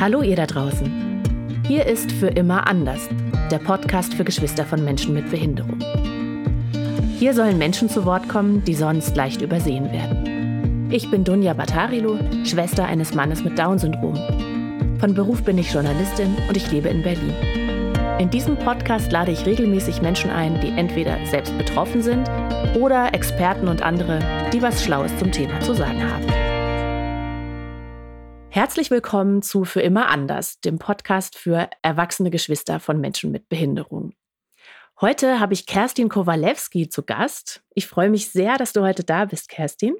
Hallo ihr da draußen. Hier ist Für immer anders, der Podcast für Geschwister von Menschen mit Behinderung. Hier sollen Menschen zu Wort kommen, die sonst leicht übersehen werden. Ich bin Dunja Batarilo, Schwester eines Mannes mit Down-Syndrom. Von Beruf bin ich Journalistin und ich lebe in Berlin. In diesem Podcast lade ich regelmäßig Menschen ein, die entweder selbst betroffen sind oder Experten und andere, die was Schlaues zum Thema zu sagen haben. Herzlich willkommen zu Für immer anders, dem Podcast für erwachsene Geschwister von Menschen mit Behinderung. Heute habe ich Kerstin Kowalewski zu Gast. Ich freue mich sehr, dass du heute da bist, Kerstin.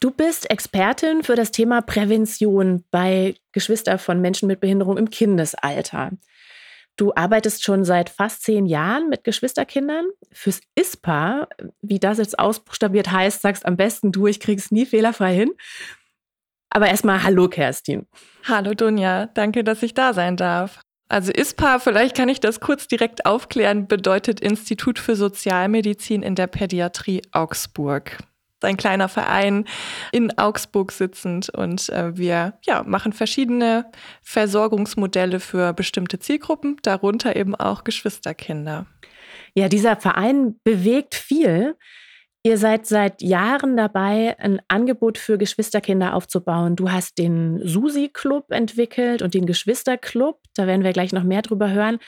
Du bist Expertin für das Thema Prävention bei Geschwister von Menschen mit Behinderung im Kindesalter. Du arbeitest schon seit fast zehn Jahren mit Geschwisterkindern. Fürs ISPA, wie das jetzt ausbuchstabiert heißt, sagst am besten du, ich krieg's nie fehlerfrei hin. Aber erstmal Hallo, Kerstin. Hallo, Dunja. Danke, dass ich da sein darf. Also ISPA, vielleicht kann ich das kurz direkt aufklären, bedeutet Institut für Sozialmedizin in der Pädiatrie Augsburg. Ein kleiner Verein in Augsburg sitzend und äh, wir ja, machen verschiedene Versorgungsmodelle für bestimmte Zielgruppen, darunter eben auch Geschwisterkinder. Ja, dieser Verein bewegt viel. Ihr seid seit Jahren dabei, ein Angebot für Geschwisterkinder aufzubauen. Du hast den Susi-Club entwickelt und den Geschwisterclub. Da werden wir gleich noch mehr drüber hören.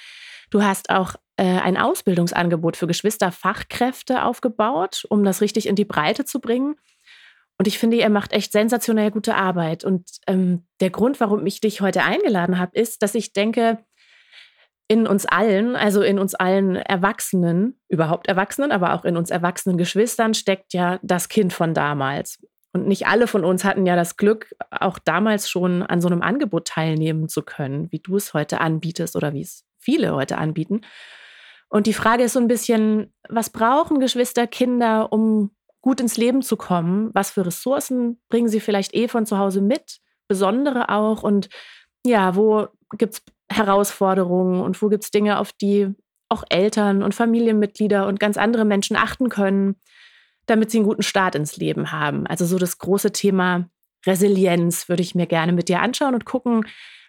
Du hast auch äh, ein Ausbildungsangebot für Geschwisterfachkräfte aufgebaut, um das richtig in die Breite zu bringen. Und ich finde, ihr macht echt sensationell gute Arbeit. Und ähm, der Grund, warum ich dich heute eingeladen habe, ist, dass ich denke, in uns allen, also in uns allen Erwachsenen, überhaupt Erwachsenen, aber auch in uns erwachsenen Geschwistern steckt ja das Kind von damals. Und nicht alle von uns hatten ja das Glück, auch damals schon an so einem Angebot teilnehmen zu können, wie du es heute anbietest oder wie es viele heute anbieten. Und die Frage ist so ein bisschen, was brauchen Geschwisterkinder, um gut ins Leben zu kommen? Was für Ressourcen bringen sie vielleicht eh von zu Hause mit? Besondere auch. Und ja, wo gibt es Herausforderungen und wo gibt es Dinge, auf die auch Eltern und Familienmitglieder und ganz andere Menschen achten können, damit sie einen guten Start ins Leben haben. Also so das große Thema Resilienz würde ich mir gerne mit dir anschauen und gucken,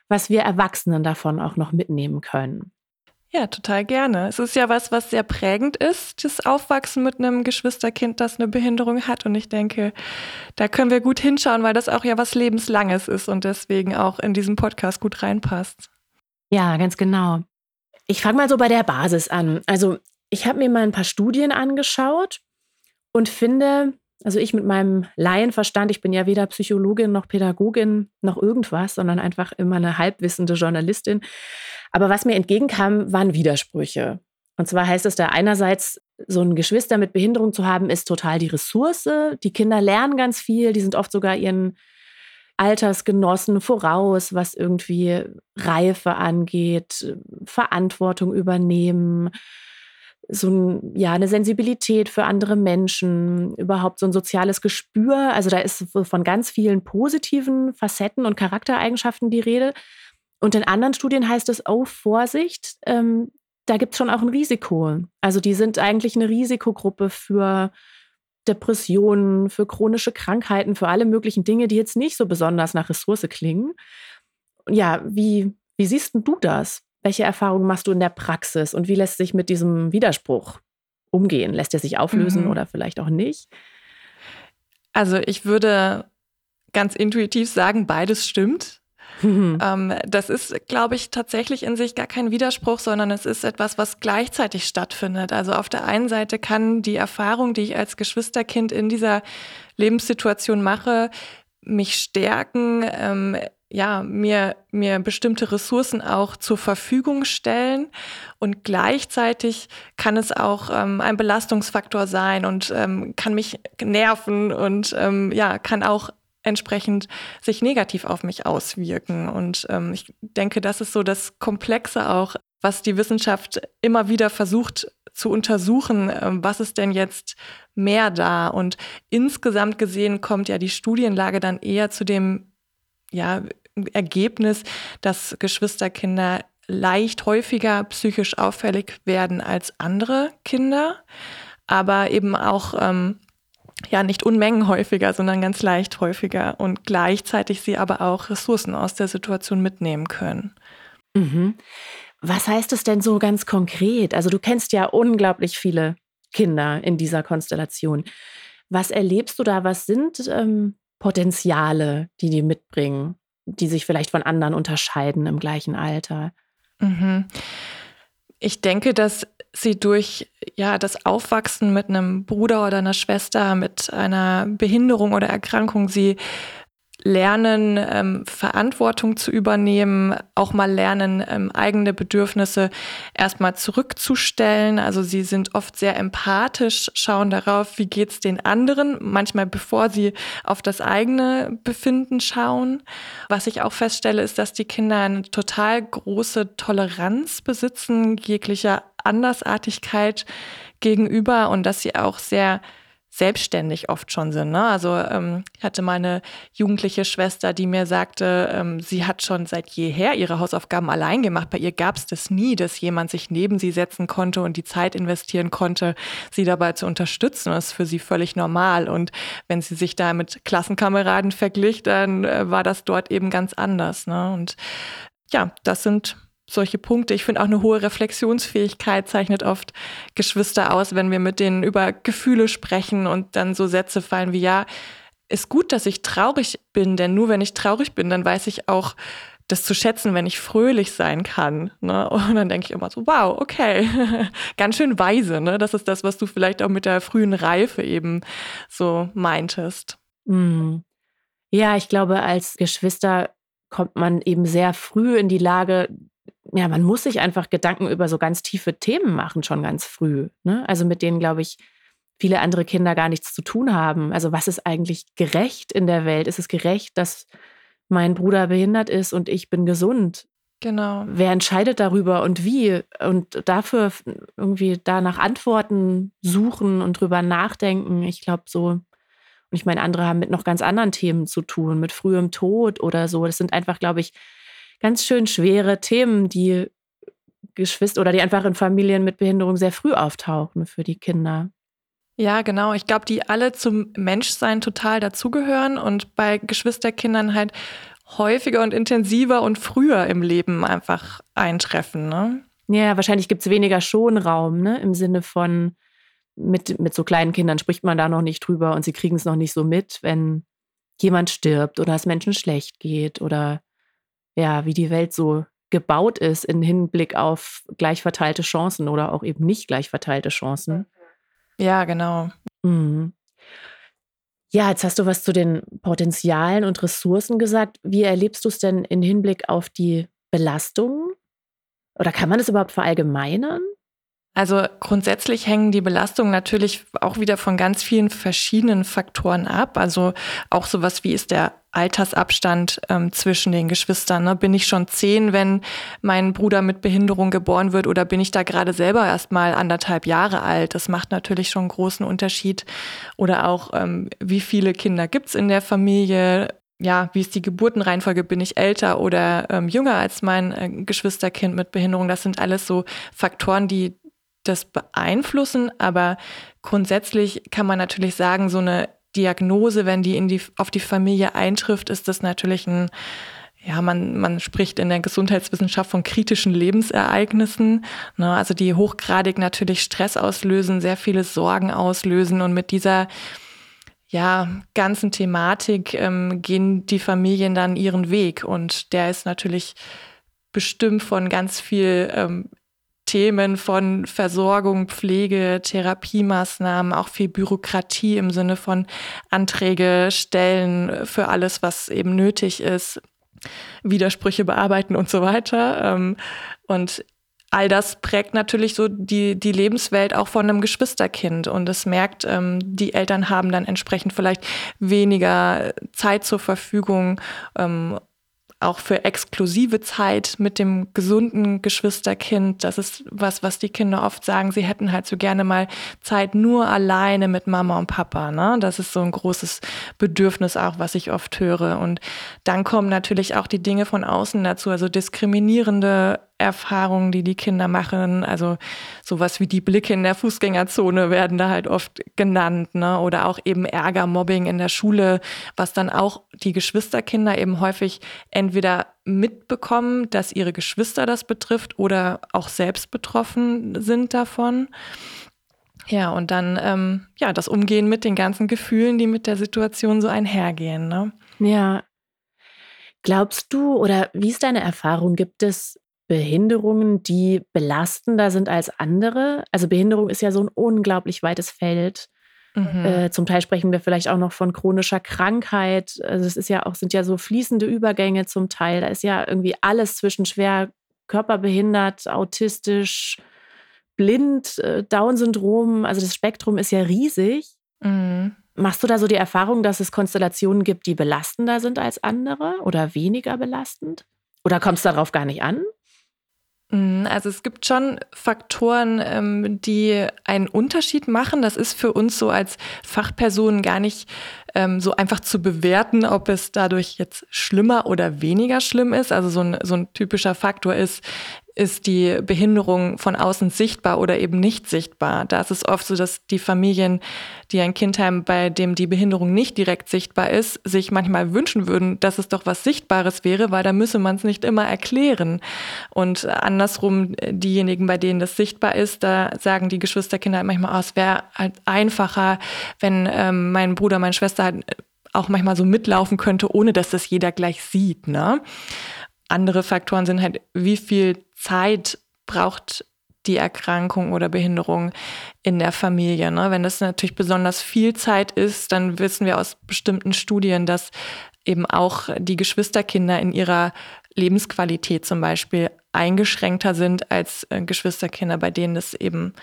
was wir Erwachsenen davon auch noch mitnehmen können. Ja, total gerne. Es ist ja was, was sehr prägend ist, das Aufwachsen mit einem Geschwisterkind, das eine Behinderung hat. Und ich denke, da können wir gut hinschauen, weil das auch ja was Lebenslanges ist und deswegen auch in diesen Podcast gut reinpasst. Ja, ganz genau. Ich fange mal so bei der Basis an. Also ich habe mir mal ein paar Studien angeschaut und finde, also ich mit meinem Laienverstand, ich bin ja weder Psychologin noch Pädagogin noch irgendwas, sondern einfach immer eine halbwissende Journalistin. Aber was mir entgegenkam, waren Widersprüche. Und zwar heißt es da einerseits, so ein Geschwister mit Behinderung zu haben, ist total die Ressource. Die Kinder lernen ganz viel, die sind oft sogar ihren Altersgenossen voraus, was irgendwie Reife angeht, Verantwortung übernehmen, so ein, ja, eine Sensibilität für andere Menschen, überhaupt so ein soziales Gespür. Also da ist von ganz vielen positiven Facetten und Charaktereigenschaften die Rede. Und in anderen Studien heißt es, oh, Vorsicht, ähm, da gibt es schon auch ein Risiko. Also die sind eigentlich eine Risikogruppe für Depressionen, für chronische Krankheiten, für alle möglichen Dinge, die jetzt nicht so besonders nach Ressource klingen. Ja, wie, wie siehst du das? Welche Erfahrungen machst du in der Praxis und wie lässt sich mit diesem Widerspruch umgehen? Lässt er sich auflösen mhm. oder vielleicht auch nicht? Also ich würde ganz intuitiv sagen, beides stimmt. Mhm. Ähm, das ist, glaube ich, tatsächlich in sich gar kein Widerspruch, sondern es ist etwas, was gleichzeitig stattfindet. Also auf der einen Seite kann die Erfahrung, die ich als Geschwisterkind in dieser Lebenssituation mache, mich stärken, ähm, ja, mir, mir bestimmte Ressourcen auch zur Verfügung stellen. Und gleichzeitig kann es auch ähm, ein Belastungsfaktor sein und ähm, kann mich nerven und ähm, ja, kann auch entsprechend sich negativ auf mich auswirken. Und ähm, ich denke, das ist so das Komplexe auch, was die Wissenschaft immer wieder versucht zu untersuchen, ähm, was ist denn jetzt mehr da? Und insgesamt gesehen kommt ja die Studienlage dann eher zu dem ja, Ergebnis, dass Geschwisterkinder leicht häufiger psychisch auffällig werden als andere Kinder, aber eben auch ähm, ja nicht Unmengen häufiger, sondern ganz leicht häufiger und gleichzeitig sie aber auch Ressourcen aus der Situation mitnehmen können. Mhm. Was heißt es denn so ganz konkret? Also du kennst ja unglaublich viele Kinder in dieser Konstellation. Was erlebst du da? Was sind ähm, Potenziale, die die mitbringen, die sich vielleicht von anderen unterscheiden im gleichen Alter? Mhm. Ich denke, dass sie durch ja das Aufwachsen mit einem Bruder oder einer Schwester mit einer Behinderung oder Erkrankung sie lernen, ähm, Verantwortung zu übernehmen, auch mal lernen, ähm, eigene Bedürfnisse erstmal zurückzustellen. Also sie sind oft sehr empathisch, schauen darauf, wie geht's den anderen, manchmal bevor sie auf das eigene Befinden schauen. Was ich auch feststelle, ist, dass die Kinder eine total große Toleranz besitzen, jeglicher Andersartigkeit gegenüber und dass sie auch sehr selbstständig oft schon sind. Ne? Also ähm, ich hatte meine jugendliche Schwester, die mir sagte, ähm, sie hat schon seit jeher ihre Hausaufgaben allein gemacht. Bei ihr gab es das nie, dass jemand sich neben sie setzen konnte und die Zeit investieren konnte, sie dabei zu unterstützen. Das ist für sie völlig normal. Und wenn sie sich da mit Klassenkameraden verglich, dann äh, war das dort eben ganz anders. Ne? Und ja, das sind solche Punkte. Ich finde auch eine hohe Reflexionsfähigkeit zeichnet oft Geschwister aus, wenn wir mit denen über Gefühle sprechen und dann so Sätze fallen wie ja, ist gut, dass ich traurig bin, denn nur wenn ich traurig bin, dann weiß ich auch, das zu schätzen, wenn ich fröhlich sein kann. Ne? Und dann denke ich immer so, wow, okay, ganz schön weise. Ne? Das ist das, was du vielleicht auch mit der frühen Reife eben so meintest. Mm. Ja, ich glaube, als Geschwister kommt man eben sehr früh in die Lage, ja, man muss sich einfach Gedanken über so ganz tiefe Themen machen, schon ganz früh. Ne? Also mit denen, glaube ich, viele andere Kinder gar nichts zu tun haben. Also was ist eigentlich gerecht in der Welt? Ist es gerecht, dass mein Bruder behindert ist und ich bin gesund? Genau. Wer entscheidet darüber und wie? Und dafür irgendwie danach Antworten suchen und drüber nachdenken. Ich glaube so, und ich meine, andere haben mit noch ganz anderen Themen zu tun, mit frühem Tod oder so. Das sind einfach, glaube ich, ganz schön schwere Themen, die Geschwister oder die einfach in Familien mit Behinderung sehr früh auftauchen für die Kinder. Ja, genau. Ich glaube, die alle zum Menschsein total dazugehören und bei Geschwisterkindern halt häufiger und intensiver und früher im Leben einfach eintreffen. Ne? Ja, wahrscheinlich gibt es weniger Schonraum, ne? Im Sinne von, mit, mit so kleinen Kindern spricht man da noch nicht drüber und sie kriegen es noch nicht so mit, wenn jemand stirbt oder es Menschen schlecht geht oder ja, wie die Welt so gebaut ist im Hinblick auf gleich verteilte Chancen oder auch eben nicht gleich verteilte Chancen. Ja, genau. Mhm. Ja, jetzt hast du was zu den Potenzialen und Ressourcen gesagt. Wie erlebst du es denn im Hinblick auf die Belastungen? Oder kann man das überhaupt verallgemeinern? Also grundsätzlich hängen die Belastungen natürlich auch wieder von ganz vielen verschiedenen Faktoren ab. Also auch sowas wie ist der Altersabstand ähm, zwischen den Geschwistern. Ne? Bin ich schon zehn, wenn mein Bruder mit Behinderung geboren wird oder bin ich da gerade selber erst mal anderthalb Jahre alt? Das macht natürlich schon einen großen Unterschied. Oder auch, ähm, wie viele Kinder gibt's in der Familie? ja, wie ist die Geburtenreihenfolge? Bin ich älter oder ähm, jünger als mein äh, Geschwisterkind mit Behinderung? Das sind alles so Faktoren, die das beeinflussen, aber grundsätzlich kann man natürlich sagen, so eine Diagnose, wenn die, die auf die Familie eintrifft, ist das natürlich ein, ja, man, man spricht in der Gesundheitswissenschaft von kritischen Lebensereignissen, ne, also die hochgradig natürlich Stress auslösen, sehr viele Sorgen auslösen und mit dieser ja, ganzen Thematik ähm, gehen die Familien dann ihren Weg und der ist natürlich bestimmt von ganz viel ähm, Themen von Versorgung, Pflege, Therapiemaßnahmen, auch viel Bürokratie im Sinne von Anträge stellen für alles, was eben nötig ist, Widersprüche bearbeiten und so weiter. Ähm, und all das prägt natürlich so die, die Lebenswelt auch von einem Geschwisterkind. Und es merkt, ähm, die Eltern haben dann entsprechend vielleicht weniger Zeit zur Verfügung, ähm, auch für exklusive Zeit mit dem gesunden Geschwisterkind. Das ist was, was die Kinder oft sagen. Sie hätten halt so gerne mal Zeit nur alleine mit Mama und Papa. Ne? Das ist so ein großes Bedürfnis auch, was ich oft höre. Und dann kommen natürlich auch die Dinge von außen dazu, also diskriminierende Erfahrungen, die die Kinder machen. Also sowas wie die Blicke in der Fußgängerzone werden da halt oft genannt. Ne? Oder auch eben Ärger, Mobbing in der Schule, was dann auch die Geschwisterkinder eben häufig entweder mitbekommen, dass ihre Geschwister das betrifft oder auch selbst betroffen sind davon. Ja, und dann ähm, ja das Umgehen mit den ganzen Gefühlen, die mit der Situation so einhergehen. Ne? Ja. Glaubst du oder wie ist deine Erfahrung? Gibt es Behinderungen, die belastender sind als andere? Also Behinderung ist ja so ein unglaublich weites Feld. Mhm. Äh, zum Teil sprechen wir vielleicht auch noch von chronischer Krankheit. Also es ist ja auch, sind ja so fließende Übergänge zum Teil. Da ist ja irgendwie alles zwischen schwer körperbehindert, autistisch, blind, äh, Down-Syndrom. Also das Spektrum ist ja riesig. Mhm. Machst du da so die Erfahrung, dass es Konstellationen gibt, die belastender sind als andere oder weniger belastend? Oder kommt es darauf gar nicht an? Mm, also es gibt schon Faktoren, ähm, die einen Unterschied machen. Das ist für uns so als Fachpersonen gar nicht ähm, so einfach zu bewerten, ob es dadurch jetzt schlimmer oder weniger schlimm ist. Also so ein, so ein typischer Faktor ist, ist die Behinderung von außen sichtbar oder eben nicht sichtbar. Da ist es oft so, dass die Familien, die ein Kind haben, bei dem die Behinderung nicht direkt sichtbar ist, sich manchmal wünschen würden, dass es doch was Sichtbares wäre, weil da müsse man es nicht immer erklären. Und andersrum, diejenigen, bei denen das sichtbar ist, da sagen die Geschwisterkinder manchmal, oh, es wäre halt einfacher, wenn ähm, mein Bruder, meine Schwester halt auch manchmal so mitlaufen könnte, ohne dass das jeder gleich sieht. Ne? Andere Faktoren sind halt, wie viel Zeit braucht die Erkrankung oder Behinderung in der Familie. Ne? Wenn das natürlich besonders viel Zeit ist, dann wissen wir aus bestimmten Studien, dass eben auch die Geschwisterkinder in ihrer Lebensqualität zum Beispiel eingeschränkter sind als äh, Geschwisterkinder, bei denen es eben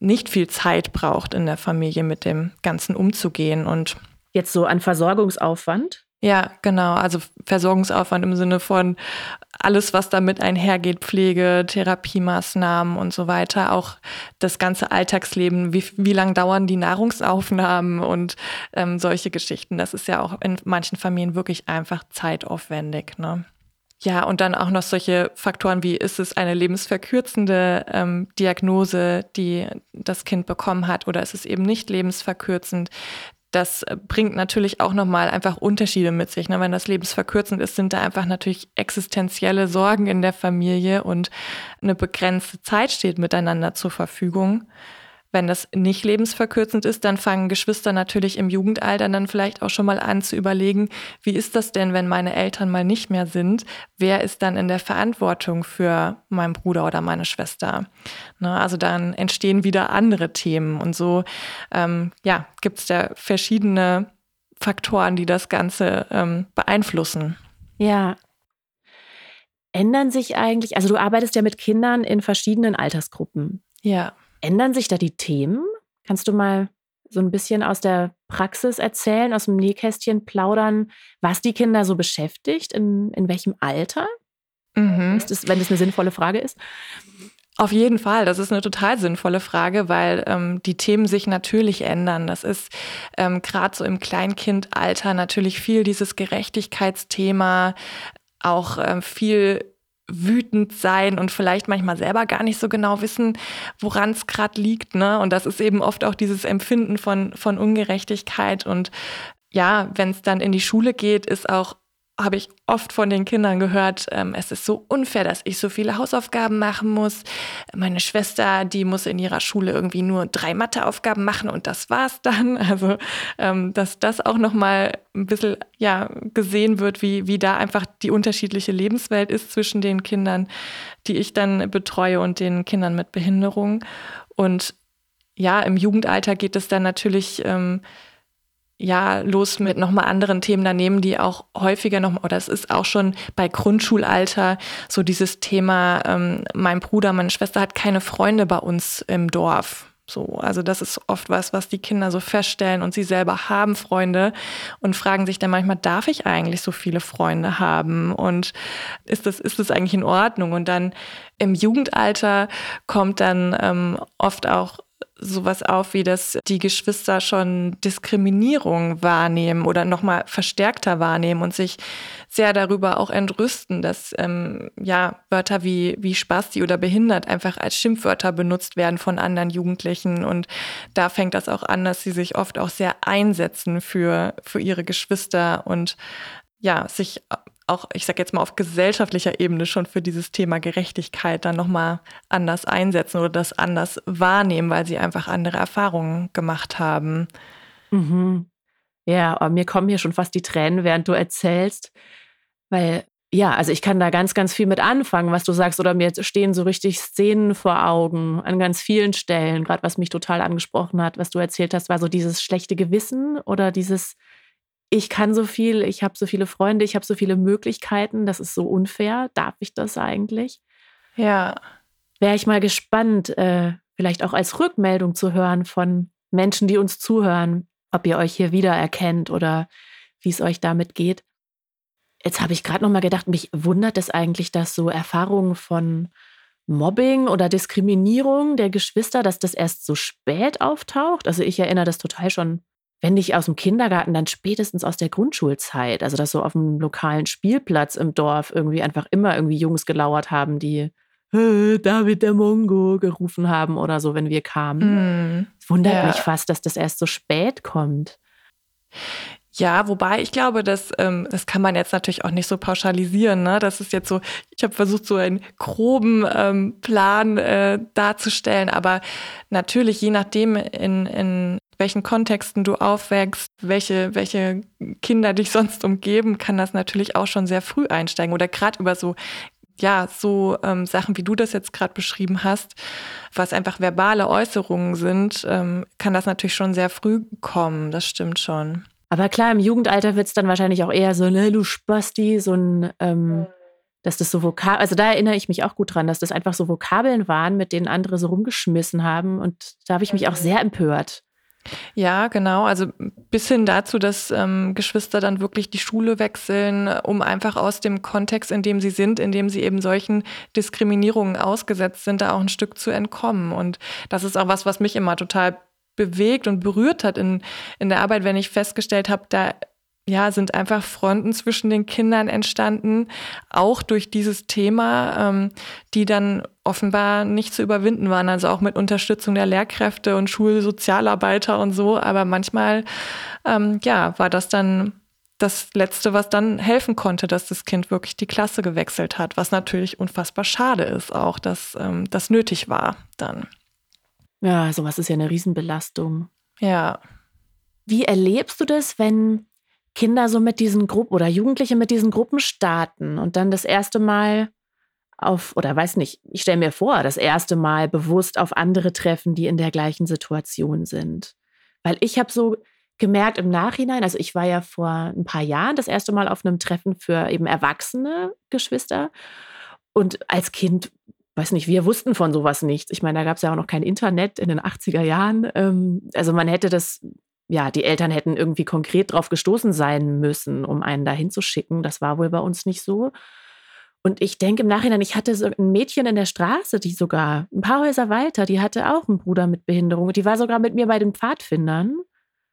nicht viel Zeit braucht in der Familie mit dem Ganzen umzugehen. Und jetzt so an Versorgungsaufwand? Ja, genau. Also Versorgungsaufwand im Sinne von alles, was damit einhergeht, Pflege, Therapiemaßnahmen und so weiter. Auch das ganze Alltagsleben, wie, wie lang dauern die Nahrungsaufnahmen und ähm, solche Geschichten. Das ist ja auch in manchen Familien wirklich einfach zeitaufwendig. Ne? Ja, und dann auch noch solche Faktoren wie, ist es eine lebensverkürzende ähm, Diagnose, die das Kind bekommen hat, oder ist es eben nicht lebensverkürzend? Das bringt natürlich auch nochmal einfach Unterschiede mit sich. Ne? Wenn das lebensverkürzend ist, sind da einfach natürlich existenzielle Sorgen in der Familie und eine begrenzte Zeit steht miteinander zur Verfügung. Wenn das nicht lebensverkürzend ist, dann fangen Geschwister natürlich im Jugendalter dann vielleicht auch schon mal an zu überlegen, wie ist das denn, wenn meine Eltern mal nicht mehr sind? Wer ist dann in der Verantwortung für meinen Bruder oder meine Schwester? Ne, also dann entstehen wieder andere Themen und so ähm, ja, gibt es da verschiedene Faktoren, die das Ganze ähm, beeinflussen. Ja, ändern sich eigentlich, also du arbeitest ja mit Kindern in verschiedenen Altersgruppen. Ja. Ändern sich da die Themen? Kannst du mal so ein bisschen aus der Praxis erzählen, aus dem Nähkästchen plaudern, was die Kinder so beschäftigt, in, in welchem Alter? Mhm. Das, wenn das eine sinnvolle Frage ist. Auf jeden Fall, das ist eine total sinnvolle Frage, weil ähm, die Themen sich natürlich ändern. Das ist ähm, gerade so im Kleinkindalter natürlich viel dieses Gerechtigkeitsthema, auch ähm, viel wütend sein und vielleicht manchmal selber gar nicht so genau wissen, woran es gerade liegt. Ne? Und das ist eben oft auch dieses Empfinden von, von Ungerechtigkeit. Und ja, wenn es dann in die Schule geht, ist auch habe ich oft von den Kindern gehört, ähm, es ist so unfair, dass ich so viele Hausaufgaben machen muss. Meine Schwester, die muss in ihrer Schule irgendwie nur drei Matheaufgaben machen und das war's dann. Also, ähm, dass das auch nochmal ein bisschen ja, gesehen wird, wie, wie da einfach die unterschiedliche Lebenswelt ist zwischen den Kindern, die ich dann betreue und den Kindern mit Behinderung. Und ja, im Jugendalter geht es dann natürlich ähm, ja los mit nochmal anderen Themen daneben, die auch häufiger noch, oder es ist auch schon bei Grundschulalter so dieses Thema, ähm, mein Bruder, meine Schwester hat keine Freunde bei uns im Dorf. So, also das ist oft was, was die Kinder so feststellen und sie selber haben Freunde und fragen sich dann manchmal, darf ich eigentlich so viele Freunde haben und ist das, ist das eigentlich in Ordnung? Und dann im Jugendalter kommt dann ähm, oft auch sowas auf, wie dass die Geschwister schon Diskriminierung wahrnehmen oder nochmal verstärkter wahrnehmen und sich sehr darüber auch entrüsten, dass ähm, ja Wörter wie, wie Spasti oder behindert einfach als Schimpfwörter benutzt werden von anderen Jugendlichen. Und da fängt das auch an, dass sie sich oft auch sehr einsetzen für, für ihre Geschwister und ja, sich auch, ich sage jetzt mal, auf gesellschaftlicher Ebene schon für dieses Thema Gerechtigkeit dann nochmal anders einsetzen oder das anders wahrnehmen, weil sie einfach andere Erfahrungen gemacht haben. Mhm. Ja, aber mir kommen hier schon fast die Tränen, während du erzählst, weil ja, also ich kann da ganz, ganz viel mit anfangen, was du sagst, oder mir stehen so richtig Szenen vor Augen an ganz vielen Stellen. Gerade was mich total angesprochen hat, was du erzählt hast, war so dieses schlechte Gewissen oder dieses ich kann so viel, ich habe so viele Freunde, ich habe so viele Möglichkeiten, das ist so unfair. Darf ich das eigentlich? Ja. Wäre ich mal gespannt, äh, vielleicht auch als Rückmeldung zu hören von Menschen, die uns zuhören, ob ihr euch hier wiedererkennt oder wie es euch damit geht. Jetzt habe ich gerade noch mal gedacht, mich wundert es eigentlich, dass so Erfahrungen von Mobbing oder Diskriminierung der Geschwister, dass das erst so spät auftaucht. Also ich erinnere das total schon wenn nicht aus dem Kindergarten, dann spätestens aus der Grundschulzeit. Also, dass so auf dem lokalen Spielplatz im Dorf irgendwie einfach immer irgendwie Jungs gelauert haben, die David der Mongo gerufen haben oder so, wenn wir kamen. Mm, es wundert ja. mich fast, dass das erst so spät kommt. Ja, wobei ich glaube, dass ähm, das kann man jetzt natürlich auch nicht so pauschalisieren. Ne? Das ist jetzt so, ich habe versucht, so einen groben ähm, Plan äh, darzustellen, aber natürlich, je nachdem, in, in welchen Kontexten du aufwächst, welche, welche Kinder dich sonst umgeben, kann das natürlich auch schon sehr früh einsteigen. Oder gerade über so, ja, so ähm, Sachen, wie du das jetzt gerade beschrieben hast, was einfach verbale Äußerungen sind, ähm, kann das natürlich schon sehr früh kommen. Das stimmt schon. Aber klar, im Jugendalter wird es dann wahrscheinlich auch eher so, ne, du Spasti, so ein, ähm, dass das so Vokabeln, also da erinnere ich mich auch gut dran, dass das einfach so Vokabeln waren, mit denen andere so rumgeschmissen haben. Und da habe ich mich auch sehr empört. Ja, genau. Also bis hin dazu, dass ähm, Geschwister dann wirklich die Schule wechseln, um einfach aus dem Kontext, in dem sie sind, in dem sie eben solchen Diskriminierungen ausgesetzt sind, da auch ein Stück zu entkommen. Und das ist auch was, was mich immer total bewegt und berührt hat in, in der Arbeit, wenn ich festgestellt habe, da ja, sind einfach Fronten zwischen den Kindern entstanden, auch durch dieses Thema, ähm, die dann offenbar nicht zu überwinden waren. Also auch mit Unterstützung der Lehrkräfte und Schulsozialarbeiter und so. Aber manchmal, ähm, ja, war das dann das Letzte, was dann helfen konnte, dass das Kind wirklich die Klasse gewechselt hat, was natürlich unfassbar schade ist, auch dass ähm, das nötig war dann. Ja, sowas ist ja eine Riesenbelastung. Ja. Wie erlebst du das, wenn Kinder so mit diesen Gruppen oder Jugendliche mit diesen Gruppen starten und dann das erste Mal auf, oder weiß nicht, ich stelle mir vor, das erste Mal bewusst auf andere treffen, die in der gleichen Situation sind. Weil ich habe so gemerkt im Nachhinein, also ich war ja vor ein paar Jahren das erste Mal auf einem Treffen für eben erwachsene Geschwister. Und als Kind, weiß nicht, wir wussten von sowas nichts. Ich meine, da gab es ja auch noch kein Internet in den 80er Jahren. Ähm, also man hätte das ja, die Eltern hätten irgendwie konkret drauf gestoßen sein müssen, um einen dahin zu schicken. Das war wohl bei uns nicht so. Und ich denke im Nachhinein, ich hatte so ein Mädchen in der Straße, die sogar ein paar Häuser weiter, die hatte auch einen Bruder mit Behinderung. Die war sogar mit mir bei den Pfadfindern.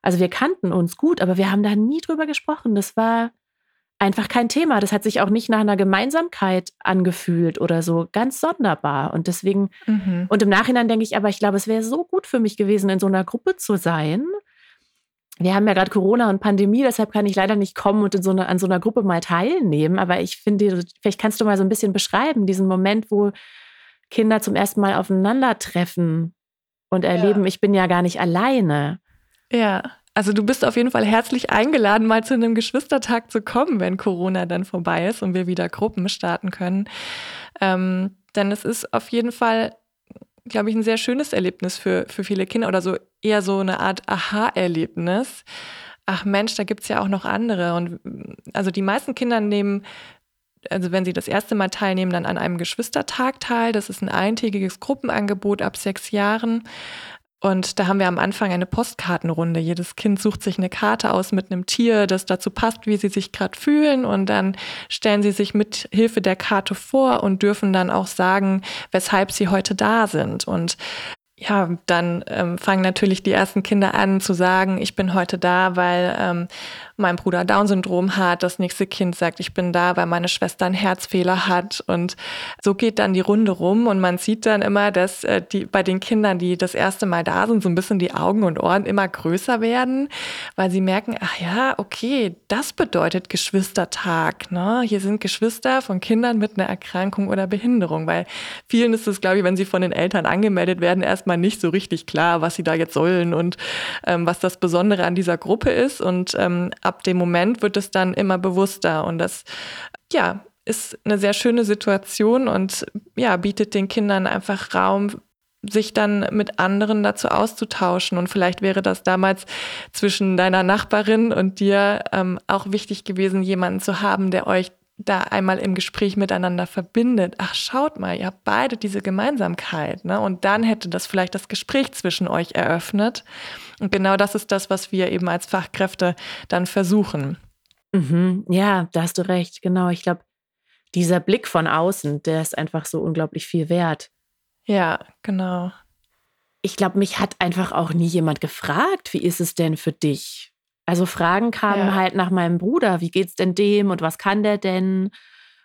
Also wir kannten uns gut, aber wir haben da nie drüber gesprochen. Das war einfach kein Thema. Das hat sich auch nicht nach einer Gemeinsamkeit angefühlt oder so. Ganz sonderbar. Und deswegen, mhm. und im Nachhinein denke ich aber, ich glaube, es wäre so gut für mich gewesen, in so einer Gruppe zu sein wir haben ja gerade Corona und Pandemie, deshalb kann ich leider nicht kommen und so eine, an so einer Gruppe mal teilnehmen. Aber ich finde, vielleicht kannst du mal so ein bisschen beschreiben, diesen Moment, wo Kinder zum ersten Mal aufeinandertreffen und erleben, ja. ich bin ja gar nicht alleine. Ja, also du bist auf jeden Fall herzlich eingeladen, mal zu einem Geschwistertag zu kommen, wenn Corona dann vorbei ist und wir wieder Gruppen starten können. Ähm, denn es ist auf jeden Fall glaube ich, ein sehr schönes Erlebnis für, für viele Kinder oder so eher so eine Art Aha-Erlebnis. Ach Mensch, da gibt es ja auch noch andere. Und also die meisten Kinder nehmen, also wenn sie das erste Mal teilnehmen, dann an einem Geschwistertag teil. Das ist ein eintägiges Gruppenangebot ab sechs Jahren. Und da haben wir am Anfang eine Postkartenrunde. Jedes Kind sucht sich eine Karte aus mit einem Tier, das dazu passt, wie sie sich gerade fühlen. Und dann stellen sie sich mit Hilfe der Karte vor und dürfen dann auch sagen, weshalb sie heute da sind. Und ja, dann ähm, fangen natürlich die ersten Kinder an zu sagen, ich bin heute da, weil ähm, mein Bruder Down-Syndrom hat. Das nächste Kind sagt, ich bin da, weil meine Schwester einen Herzfehler hat. Und so geht dann die Runde rum und man sieht dann immer, dass äh, die bei den Kindern, die das erste Mal da sind, so ein bisschen die Augen und Ohren immer größer werden, weil sie merken, ach ja, okay, das bedeutet Geschwistertag. Ne? Hier sind Geschwister von Kindern mit einer Erkrankung oder Behinderung, weil vielen ist es, glaube ich, wenn sie von den Eltern angemeldet werden, erstmal nicht so richtig klar, was sie da jetzt sollen und ähm, was das Besondere an dieser Gruppe ist. Und ähm, ab dem Moment wird es dann immer bewusster und das, ja, ist eine sehr schöne Situation und ja, bietet den Kindern einfach Raum, sich dann mit anderen dazu auszutauschen. Und vielleicht wäre das damals zwischen deiner Nachbarin und dir ähm, auch wichtig gewesen, jemanden zu haben, der euch da einmal im Gespräch miteinander verbindet. Ach, schaut mal, ihr habt beide diese Gemeinsamkeit. Ne? Und dann hätte das vielleicht das Gespräch zwischen euch eröffnet. Und genau das ist das, was wir eben als Fachkräfte dann versuchen. Mhm. Ja, da hast du recht. Genau. Ich glaube, dieser Blick von außen, der ist einfach so unglaublich viel wert. Ja, genau. Ich glaube, mich hat einfach auch nie jemand gefragt, wie ist es denn für dich? Also Fragen kamen ja. halt nach meinem Bruder, wie geht's denn dem und was kann der denn?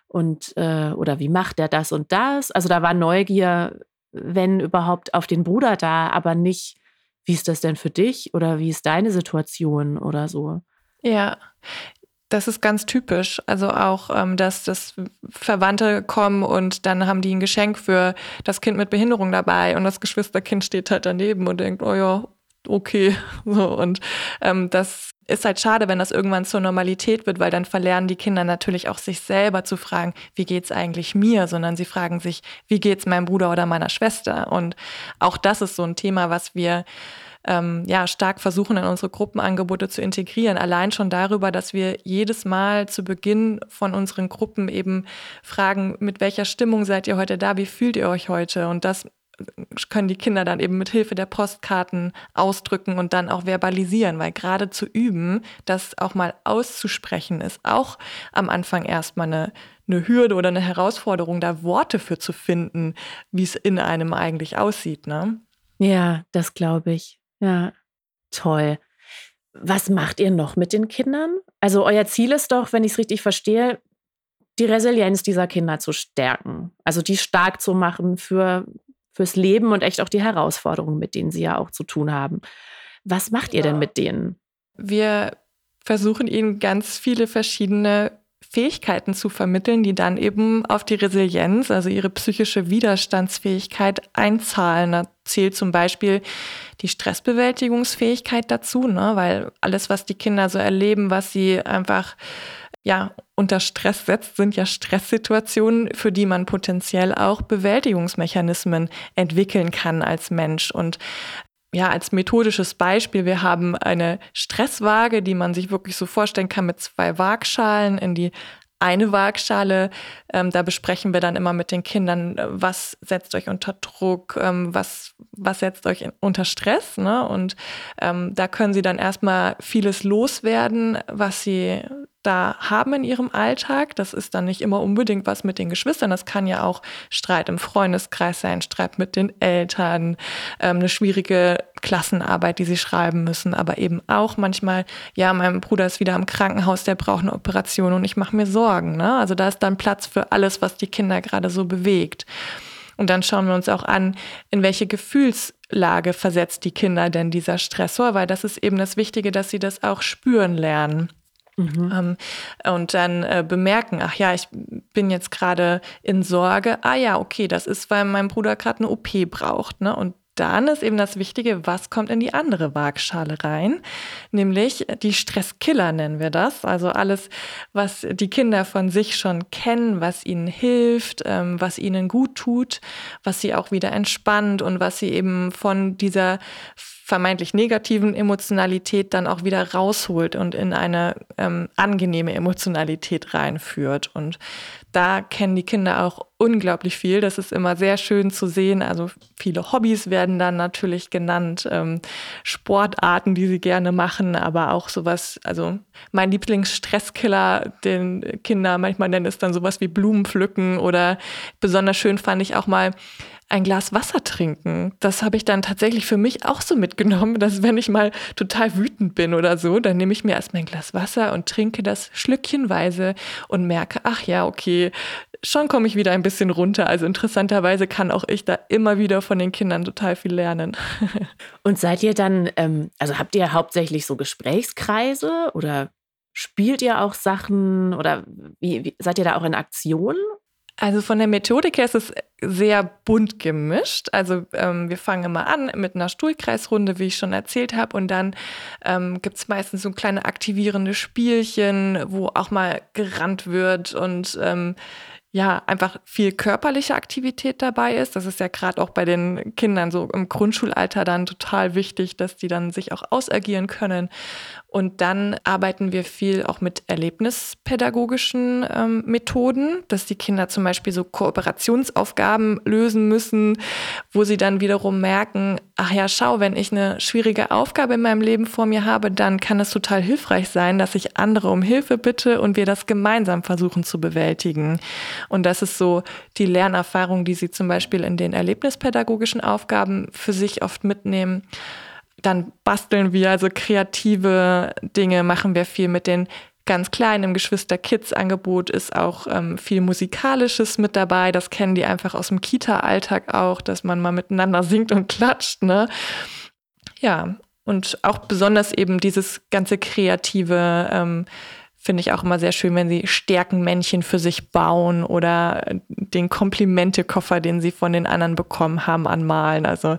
Und äh, oder wie macht der das und das? Also da war Neugier, wenn überhaupt, auf den Bruder da, aber nicht, wie ist das denn für dich oder wie ist deine Situation oder so. Ja, das ist ganz typisch. Also auch, ähm, dass das Verwandte kommen und dann haben die ein Geschenk für das Kind mit Behinderung dabei und das Geschwisterkind steht halt daneben und denkt, oh ja, okay. So, und ähm, das ist halt schade, wenn das irgendwann zur Normalität wird, weil dann verlernen die Kinder natürlich auch sich selber zu fragen, wie geht's eigentlich mir, sondern sie fragen sich, wie geht's meinem Bruder oder meiner Schwester? Und auch das ist so ein Thema, was wir ähm, ja stark versuchen, in unsere Gruppenangebote zu integrieren. Allein schon darüber, dass wir jedes Mal zu Beginn von unseren Gruppen eben fragen, mit welcher Stimmung seid ihr heute da? Wie fühlt ihr euch heute? Und das können die Kinder dann eben mit Hilfe der Postkarten ausdrücken und dann auch verbalisieren, weil gerade zu üben, das auch mal auszusprechen, ist auch am Anfang erstmal eine, eine Hürde oder eine Herausforderung, da Worte für zu finden, wie es in einem eigentlich aussieht. Ne? Ja, das glaube ich. Ja, toll. Was macht ihr noch mit den Kindern? Also euer Ziel ist doch, wenn ich es richtig verstehe, die Resilienz dieser Kinder zu stärken. Also die stark zu machen für fürs Leben und echt auch die Herausforderungen, mit denen sie ja auch zu tun haben. Was macht ihr denn mit denen? Wir versuchen ihnen ganz viele verschiedene Fähigkeiten zu vermitteln, die dann eben auf die Resilienz, also ihre psychische Widerstandsfähigkeit einzahlen. Da zählt zum Beispiel die Stressbewältigungsfähigkeit dazu, ne? weil alles, was die Kinder so erleben, was sie einfach ja, unter Stress setzt, sind ja Stresssituationen, für die man potenziell auch Bewältigungsmechanismen entwickeln kann als Mensch. Und ja, als methodisches Beispiel, wir haben eine Stresswaage, die man sich wirklich so vorstellen kann mit zwei Waagschalen in die eine Waagschale. Ähm, da besprechen wir dann immer mit den Kindern, äh, was setzt euch unter Druck, ähm, was, was setzt euch in, unter Stress. Ne? Und ähm, da können sie dann erstmal vieles loswerden, was sie da haben in ihrem Alltag. Das ist dann nicht immer unbedingt was mit den Geschwistern. Das kann ja auch Streit im Freundeskreis sein, Streit mit den Eltern, ähm, eine schwierige Klassenarbeit, die sie schreiben müssen, aber eben auch manchmal, ja, mein Bruder ist wieder im Krankenhaus, der braucht eine Operation und ich mache mir Sorgen. Ne? Also da ist dann Platz für alles, was die Kinder gerade so bewegt. Und dann schauen wir uns auch an, in welche Gefühlslage versetzt die Kinder denn dieser Stressor, weil das ist eben das Wichtige, dass sie das auch spüren lernen. Mhm. Ähm, und dann äh, bemerken, ach ja, ich bin jetzt gerade in Sorge. Ah ja, okay, das ist, weil mein Bruder gerade eine OP braucht. Ne? Und dann ist eben das Wichtige, was kommt in die andere Waagschale rein, nämlich die Stresskiller nennen wir das. Also alles, was die Kinder von sich schon kennen, was ihnen hilft, ähm, was ihnen gut tut, was sie auch wieder entspannt und was sie eben von dieser vermeintlich negativen Emotionalität dann auch wieder rausholt und in eine ähm, angenehme Emotionalität reinführt. Und da kennen die Kinder auch unglaublich viel. Das ist immer sehr schön zu sehen. Also viele Hobbys werden dann natürlich genannt, ähm, Sportarten, die sie gerne machen, aber auch sowas, also mein Lieblingsstresskiller, den Kinder manchmal nennen, ist dann sowas wie Blumenpflücken oder besonders schön fand ich auch mal, ein Glas Wasser trinken. Das habe ich dann tatsächlich für mich auch so mitgenommen, dass wenn ich mal total wütend bin oder so, dann nehme ich mir erstmal ein Glas Wasser und trinke das schlückchenweise und merke, ach ja, okay, schon komme ich wieder ein bisschen runter. Also interessanterweise kann auch ich da immer wieder von den Kindern total viel lernen. und seid ihr dann, ähm, also habt ihr hauptsächlich so Gesprächskreise oder spielt ihr auch Sachen oder wie, wie seid ihr da auch in Aktion also von der Methodik her ist es sehr bunt gemischt. Also ähm, wir fangen immer an mit einer Stuhlkreisrunde, wie ich schon erzählt habe, und dann ähm, gibt es meistens so kleine aktivierende Spielchen, wo auch mal gerannt wird und ähm, ja, einfach viel körperliche Aktivität dabei ist. Das ist ja gerade auch bei den Kindern so im Grundschulalter dann total wichtig, dass die dann sich auch ausagieren können. Und dann arbeiten wir viel auch mit erlebnispädagogischen ähm, Methoden, dass die Kinder zum Beispiel so Kooperationsaufgaben lösen müssen, wo sie dann wiederum merken, ach ja, schau, wenn ich eine schwierige Aufgabe in meinem Leben vor mir habe, dann kann es total hilfreich sein, dass ich andere um Hilfe bitte und wir das gemeinsam versuchen zu bewältigen. Und das ist so die Lernerfahrung, die sie zum Beispiel in den erlebnispädagogischen Aufgaben für sich oft mitnehmen. Dann basteln wir also kreative Dinge, machen wir viel mit den ganz kleinen im Geschwister-Kids-Angebot ist auch ähm, viel Musikalisches mit dabei. Das kennen die einfach aus dem Kita-Alltag auch, dass man mal miteinander singt und klatscht. Ne? Ja, und auch besonders eben dieses ganze kreative ähm, finde ich auch immer sehr schön, wenn sie Stärkenmännchen für sich bauen oder den Komplimentekoffer, den sie von den anderen bekommen haben, anmalen. Also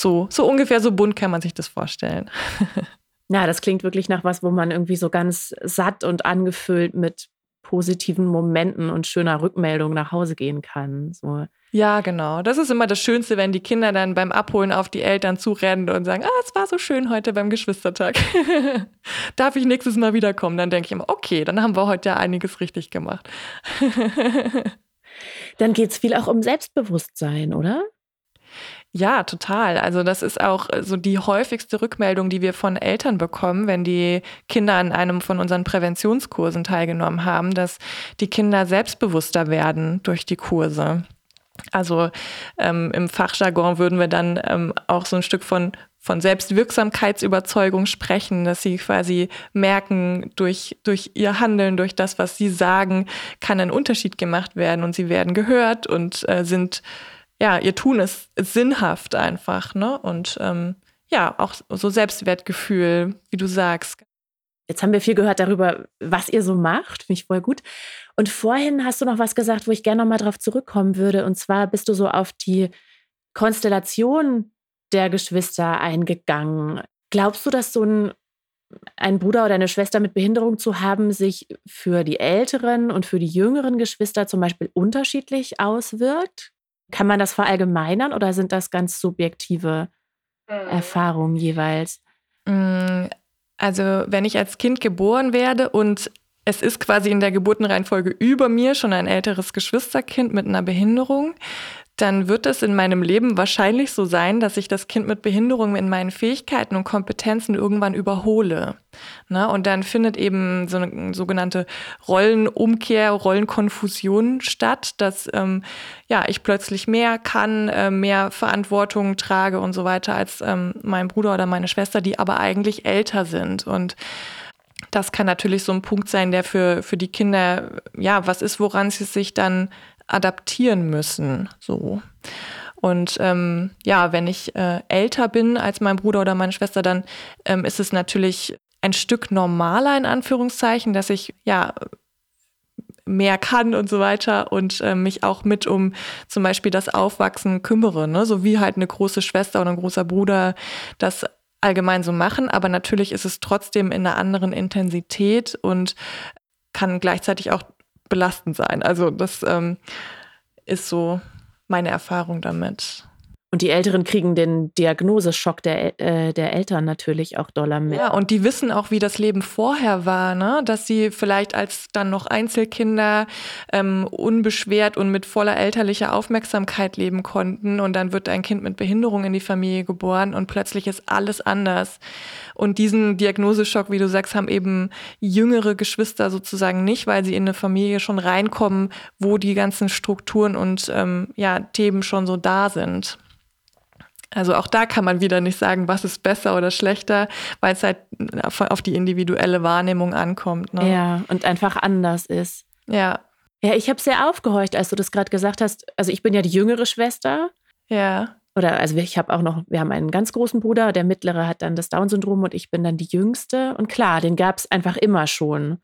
so, so ungefähr so bunt kann man sich das vorstellen. Ja, das klingt wirklich nach was, wo man irgendwie so ganz satt und angefüllt mit positiven Momenten und schöner Rückmeldung nach Hause gehen kann. So. Ja, genau. Das ist immer das Schönste, wenn die Kinder dann beim Abholen auf die Eltern zurennen und sagen, ah, es war so schön heute beim Geschwistertag. Darf ich nächstes Mal wiederkommen? Dann denke ich immer, okay, dann haben wir heute ja einiges richtig gemacht. dann geht es viel auch um Selbstbewusstsein, oder? Ja, total. Also das ist auch äh, so die häufigste Rückmeldung, die wir von Eltern bekommen, wenn die Kinder an einem von unseren Präventionskursen teilgenommen haben, dass die Kinder selbstbewusster werden durch die Kurse. Also ähm, im Fachjargon würden wir dann ähm, auch so ein Stück von, von Selbstwirksamkeitsüberzeugung sprechen, dass sie quasi merken, durch, durch ihr Handeln, durch das, was sie sagen, kann ein Unterschied gemacht werden und sie werden gehört und äh, sind ja, ihr Tun ist, sinnhaft einfach, ne? Und ähm, ja, auch so Selbstwertgefühl, wie du sagst. Jetzt haben wir viel gehört darüber, was ihr so macht. Finde ich voll gut. Und vorhin hast du noch was gesagt, wo ich gerne nochmal drauf zurückkommen würde. Und zwar bist du so auf die Konstellation der Geschwister eingegangen. Glaubst du, dass so ein, ein Bruder oder eine Schwester mit Behinderung zu haben, sich für die älteren und für die jüngeren Geschwister zum Beispiel unterschiedlich auswirkt? Kann man das verallgemeinern oder sind das ganz subjektive mhm. Erfahrungen jeweils? Mm, also, wenn ich als Kind geboren werde und es ist quasi in der Geburtenreihenfolge über mir schon ein älteres Geschwisterkind mit einer Behinderung, dann wird es in meinem Leben wahrscheinlich so sein, dass ich das Kind mit Behinderung in meinen Fähigkeiten und Kompetenzen irgendwann überhole. Na, und dann findet eben so eine sogenannte Rollenumkehr, Rollenkonfusion statt, dass ähm, ja, ich plötzlich mehr kann, äh, mehr Verantwortung trage und so weiter als ähm, mein Bruder oder meine Schwester, die aber eigentlich älter sind. Und das kann natürlich so ein Punkt sein, der für, für die Kinder, ja, was ist, woran sie sich dann adaptieren müssen. So. Und ähm, ja, wenn ich äh, älter bin als mein Bruder oder meine Schwester, dann ähm, ist es natürlich ein Stück normaler in Anführungszeichen, dass ich ja mehr kann und so weiter und äh, mich auch mit um zum Beispiel das Aufwachsen kümmere, ne? so wie halt eine große Schwester oder ein großer Bruder das allgemein so machen, aber natürlich ist es trotzdem in einer anderen Intensität und kann gleichzeitig auch belastend sein. Also das ähm, ist so meine Erfahrung damit. Und die Älteren kriegen den Diagnoseschock der, äh, der Eltern natürlich auch doller mit. Ja, und die wissen auch, wie das Leben vorher war, ne? dass sie vielleicht als dann noch Einzelkinder ähm, unbeschwert und mit voller elterlicher Aufmerksamkeit leben konnten. Und dann wird ein Kind mit Behinderung in die Familie geboren und plötzlich ist alles anders. Und diesen Diagnoseschock, wie du sagst, haben eben jüngere Geschwister sozusagen nicht, weil sie in eine Familie schon reinkommen, wo die ganzen Strukturen und ähm, ja, Themen schon so da sind. Also auch da kann man wieder nicht sagen, was ist besser oder schlechter, weil es halt auf die individuelle Wahrnehmung ankommt. Ne? Ja, und einfach anders ist. Ja. Ja, ich habe sehr aufgehorcht, als du das gerade gesagt hast. Also ich bin ja die jüngere Schwester. Ja. Oder also ich habe auch noch, wir haben einen ganz großen Bruder, der mittlere hat dann das Down-Syndrom und ich bin dann die jüngste. Und klar, den gab es einfach immer schon.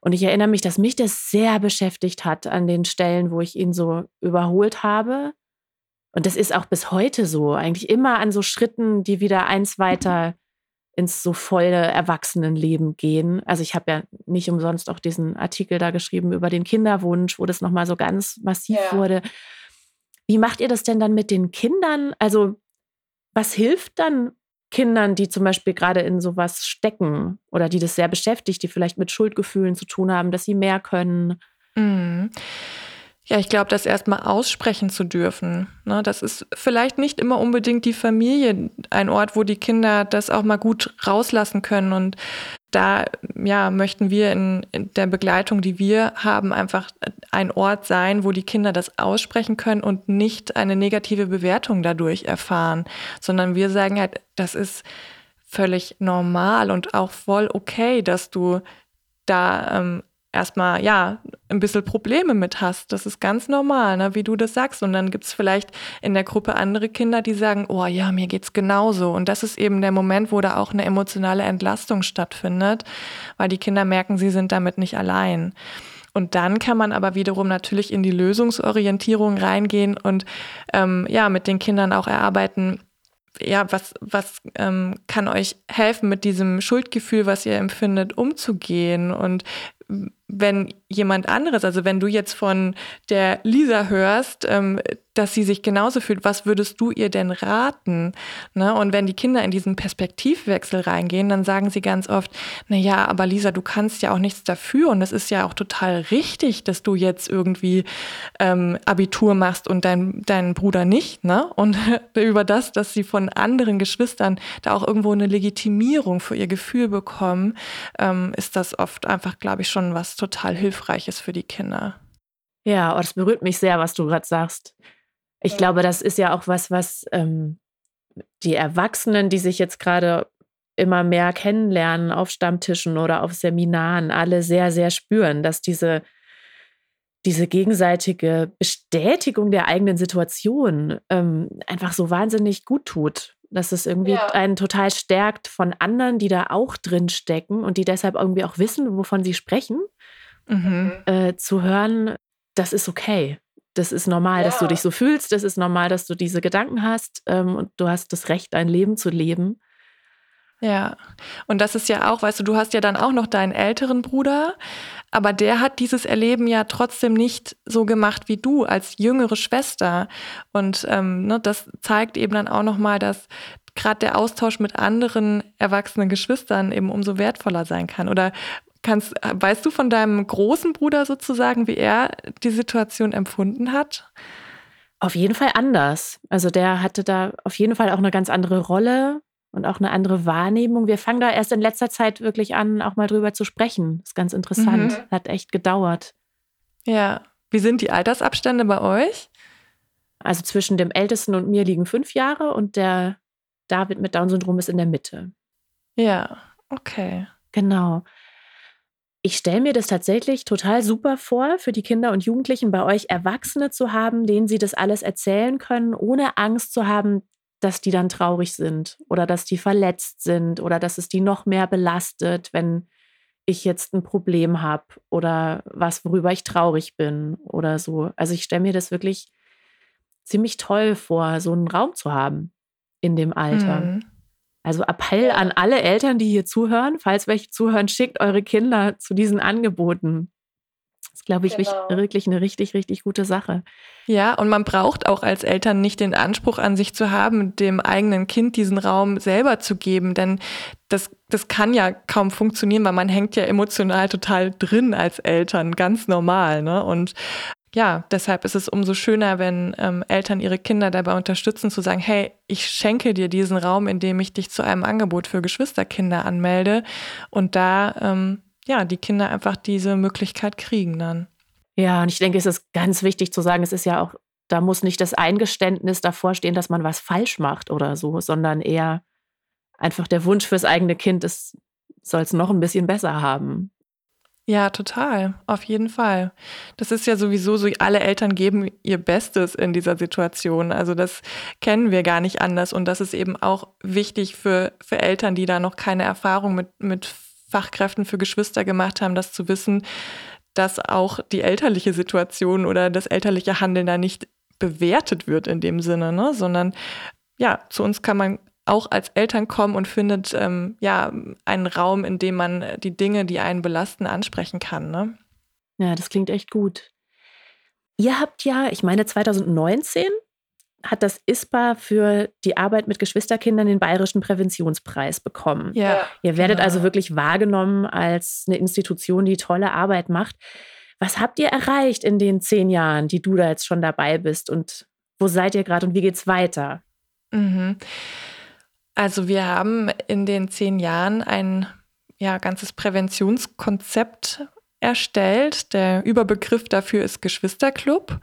Und ich erinnere mich, dass mich das sehr beschäftigt hat an den Stellen, wo ich ihn so überholt habe. Und das ist auch bis heute so, eigentlich immer an so Schritten, die wieder eins weiter ins so volle Erwachsenenleben gehen. Also ich habe ja nicht umsonst auch diesen Artikel da geschrieben über den Kinderwunsch, wo das nochmal so ganz massiv ja. wurde. Wie macht ihr das denn dann mit den Kindern? Also was hilft dann Kindern, die zum Beispiel gerade in sowas stecken oder die das sehr beschäftigt, die vielleicht mit Schuldgefühlen zu tun haben, dass sie mehr können? Mhm. Ja, ich glaube, das erstmal aussprechen zu dürfen. Ne, das ist vielleicht nicht immer unbedingt die Familie ein Ort, wo die Kinder das auch mal gut rauslassen können. Und da ja, möchten wir in, in der Begleitung, die wir haben, einfach ein Ort sein, wo die Kinder das aussprechen können und nicht eine negative Bewertung dadurch erfahren, sondern wir sagen halt, das ist völlig normal und auch voll okay, dass du da ähm, erstmal ja ein bisschen Probleme mit hast. Das ist ganz normal, ne, wie du das sagst. Und dann gibt es vielleicht in der Gruppe andere Kinder, die sagen, oh ja, mir geht's genauso. Und das ist eben der Moment, wo da auch eine emotionale Entlastung stattfindet, weil die Kinder merken, sie sind damit nicht allein. Und dann kann man aber wiederum natürlich in die Lösungsorientierung reingehen und ähm, ja, mit den Kindern auch erarbeiten, ja, was, was ähm, kann euch helfen, mit diesem Schuldgefühl, was ihr empfindet, umzugehen? Und wenn jemand anderes, also wenn du jetzt von der Lisa hörst, ähm, dass sie sich genauso fühlt, was würdest du ihr denn raten? Ne? Und wenn die Kinder in diesen Perspektivwechsel reingehen, dann sagen sie ganz oft, na ja, aber Lisa, du kannst ja auch nichts dafür und es ist ja auch total richtig, dass du jetzt irgendwie ähm, Abitur machst und dein, dein Bruder nicht. Ne? Und über das, dass sie von anderen Geschwistern da auch irgendwo eine Legitimierung für ihr Gefühl bekommen, ähm, ist das oft einfach, glaube ich, schon was total Hilfreiches für die Kinder. Ja, oh, das berührt mich sehr, was du gerade sagst. Ich glaube, das ist ja auch was, was ähm, die Erwachsenen, die sich jetzt gerade immer mehr kennenlernen auf Stammtischen oder auf Seminaren, alle sehr, sehr spüren, dass diese, diese gegenseitige Bestätigung der eigenen Situation ähm, einfach so wahnsinnig gut tut. Dass es irgendwie ja. einen total stärkt von anderen, die da auch drin stecken und die deshalb irgendwie auch wissen, wovon sie sprechen, mhm. äh, zu hören, das ist okay. Das ist normal, ja. dass du dich so fühlst. Das ist normal, dass du diese Gedanken hast. Ähm, und du hast das Recht, dein Leben zu leben. Ja, und das ist ja auch, weißt du, du hast ja dann auch noch deinen älteren Bruder, aber der hat dieses Erleben ja trotzdem nicht so gemacht wie du als jüngere Schwester. Und ähm, ne, das zeigt eben dann auch nochmal, dass gerade der Austausch mit anderen erwachsenen Geschwistern eben umso wertvoller sein kann. Oder Kannst, weißt du von deinem großen Bruder sozusagen, wie er die Situation empfunden hat? Auf jeden Fall anders. Also der hatte da auf jeden Fall auch eine ganz andere Rolle und auch eine andere Wahrnehmung. Wir fangen da erst in letzter Zeit wirklich an, auch mal drüber zu sprechen. Das ist ganz interessant. Mhm. Hat echt gedauert. Ja. Wie sind die Altersabstände bei euch? Also zwischen dem Ältesten und mir liegen fünf Jahre und der David mit Down-Syndrom ist in der Mitte. Ja, okay. Genau. Ich stelle mir das tatsächlich total super vor, für die Kinder und Jugendlichen bei euch Erwachsene zu haben, denen sie das alles erzählen können, ohne Angst zu haben, dass die dann traurig sind oder dass die verletzt sind oder dass es die noch mehr belastet, wenn ich jetzt ein Problem habe oder was, worüber ich traurig bin oder so. Also ich stelle mir das wirklich ziemlich toll vor, so einen Raum zu haben in dem Alter. Mhm. Also Appell an alle Eltern, die hier zuhören, falls welche zuhören, schickt eure Kinder zu diesen Angeboten. Das ist, glaube ich, genau. wirklich eine richtig, richtig gute Sache. Ja, und man braucht auch als Eltern nicht den Anspruch an sich zu haben, dem eigenen Kind diesen Raum selber zu geben, denn das, das kann ja kaum funktionieren, weil man hängt ja emotional total drin als Eltern, ganz normal. Ne? Und ja, deshalb ist es umso schöner, wenn ähm, Eltern ihre Kinder dabei unterstützen, zu sagen, hey, ich schenke dir diesen Raum, indem ich dich zu einem Angebot für Geschwisterkinder anmelde und da ähm, ja die Kinder einfach diese Möglichkeit kriegen dann. Ja, und ich denke, es ist ganz wichtig zu sagen, es ist ja auch, da muss nicht das Eingeständnis davor stehen, dass man was falsch macht oder so, sondern eher einfach der Wunsch fürs eigene Kind, es soll es noch ein bisschen besser haben. Ja, total. Auf jeden Fall. Das ist ja sowieso so, alle Eltern geben ihr Bestes in dieser Situation. Also das kennen wir gar nicht anders. Und das ist eben auch wichtig für, für Eltern, die da noch keine Erfahrung mit, mit Fachkräften für Geschwister gemacht haben, das zu wissen, dass auch die elterliche Situation oder das elterliche Handeln da nicht bewertet wird in dem Sinne, ne? sondern ja, zu uns kann man auch als Eltern kommen und findet ähm, ja einen Raum, in dem man die Dinge, die einen belasten, ansprechen kann. Ne? Ja, das klingt echt gut. Ihr habt ja, ich meine 2019 hat das ISPA für die Arbeit mit Geschwisterkindern den Bayerischen Präventionspreis bekommen. Ja, Ihr werdet genau. also wirklich wahrgenommen als eine Institution, die tolle Arbeit macht. Was habt ihr erreicht in den zehn Jahren, die du da jetzt schon dabei bist? Und wo seid ihr gerade und wie geht's weiter? Mhm. Also wir haben in den zehn Jahren ein ja, ganzes Präventionskonzept erstellt. Der Überbegriff dafür ist Geschwisterclub.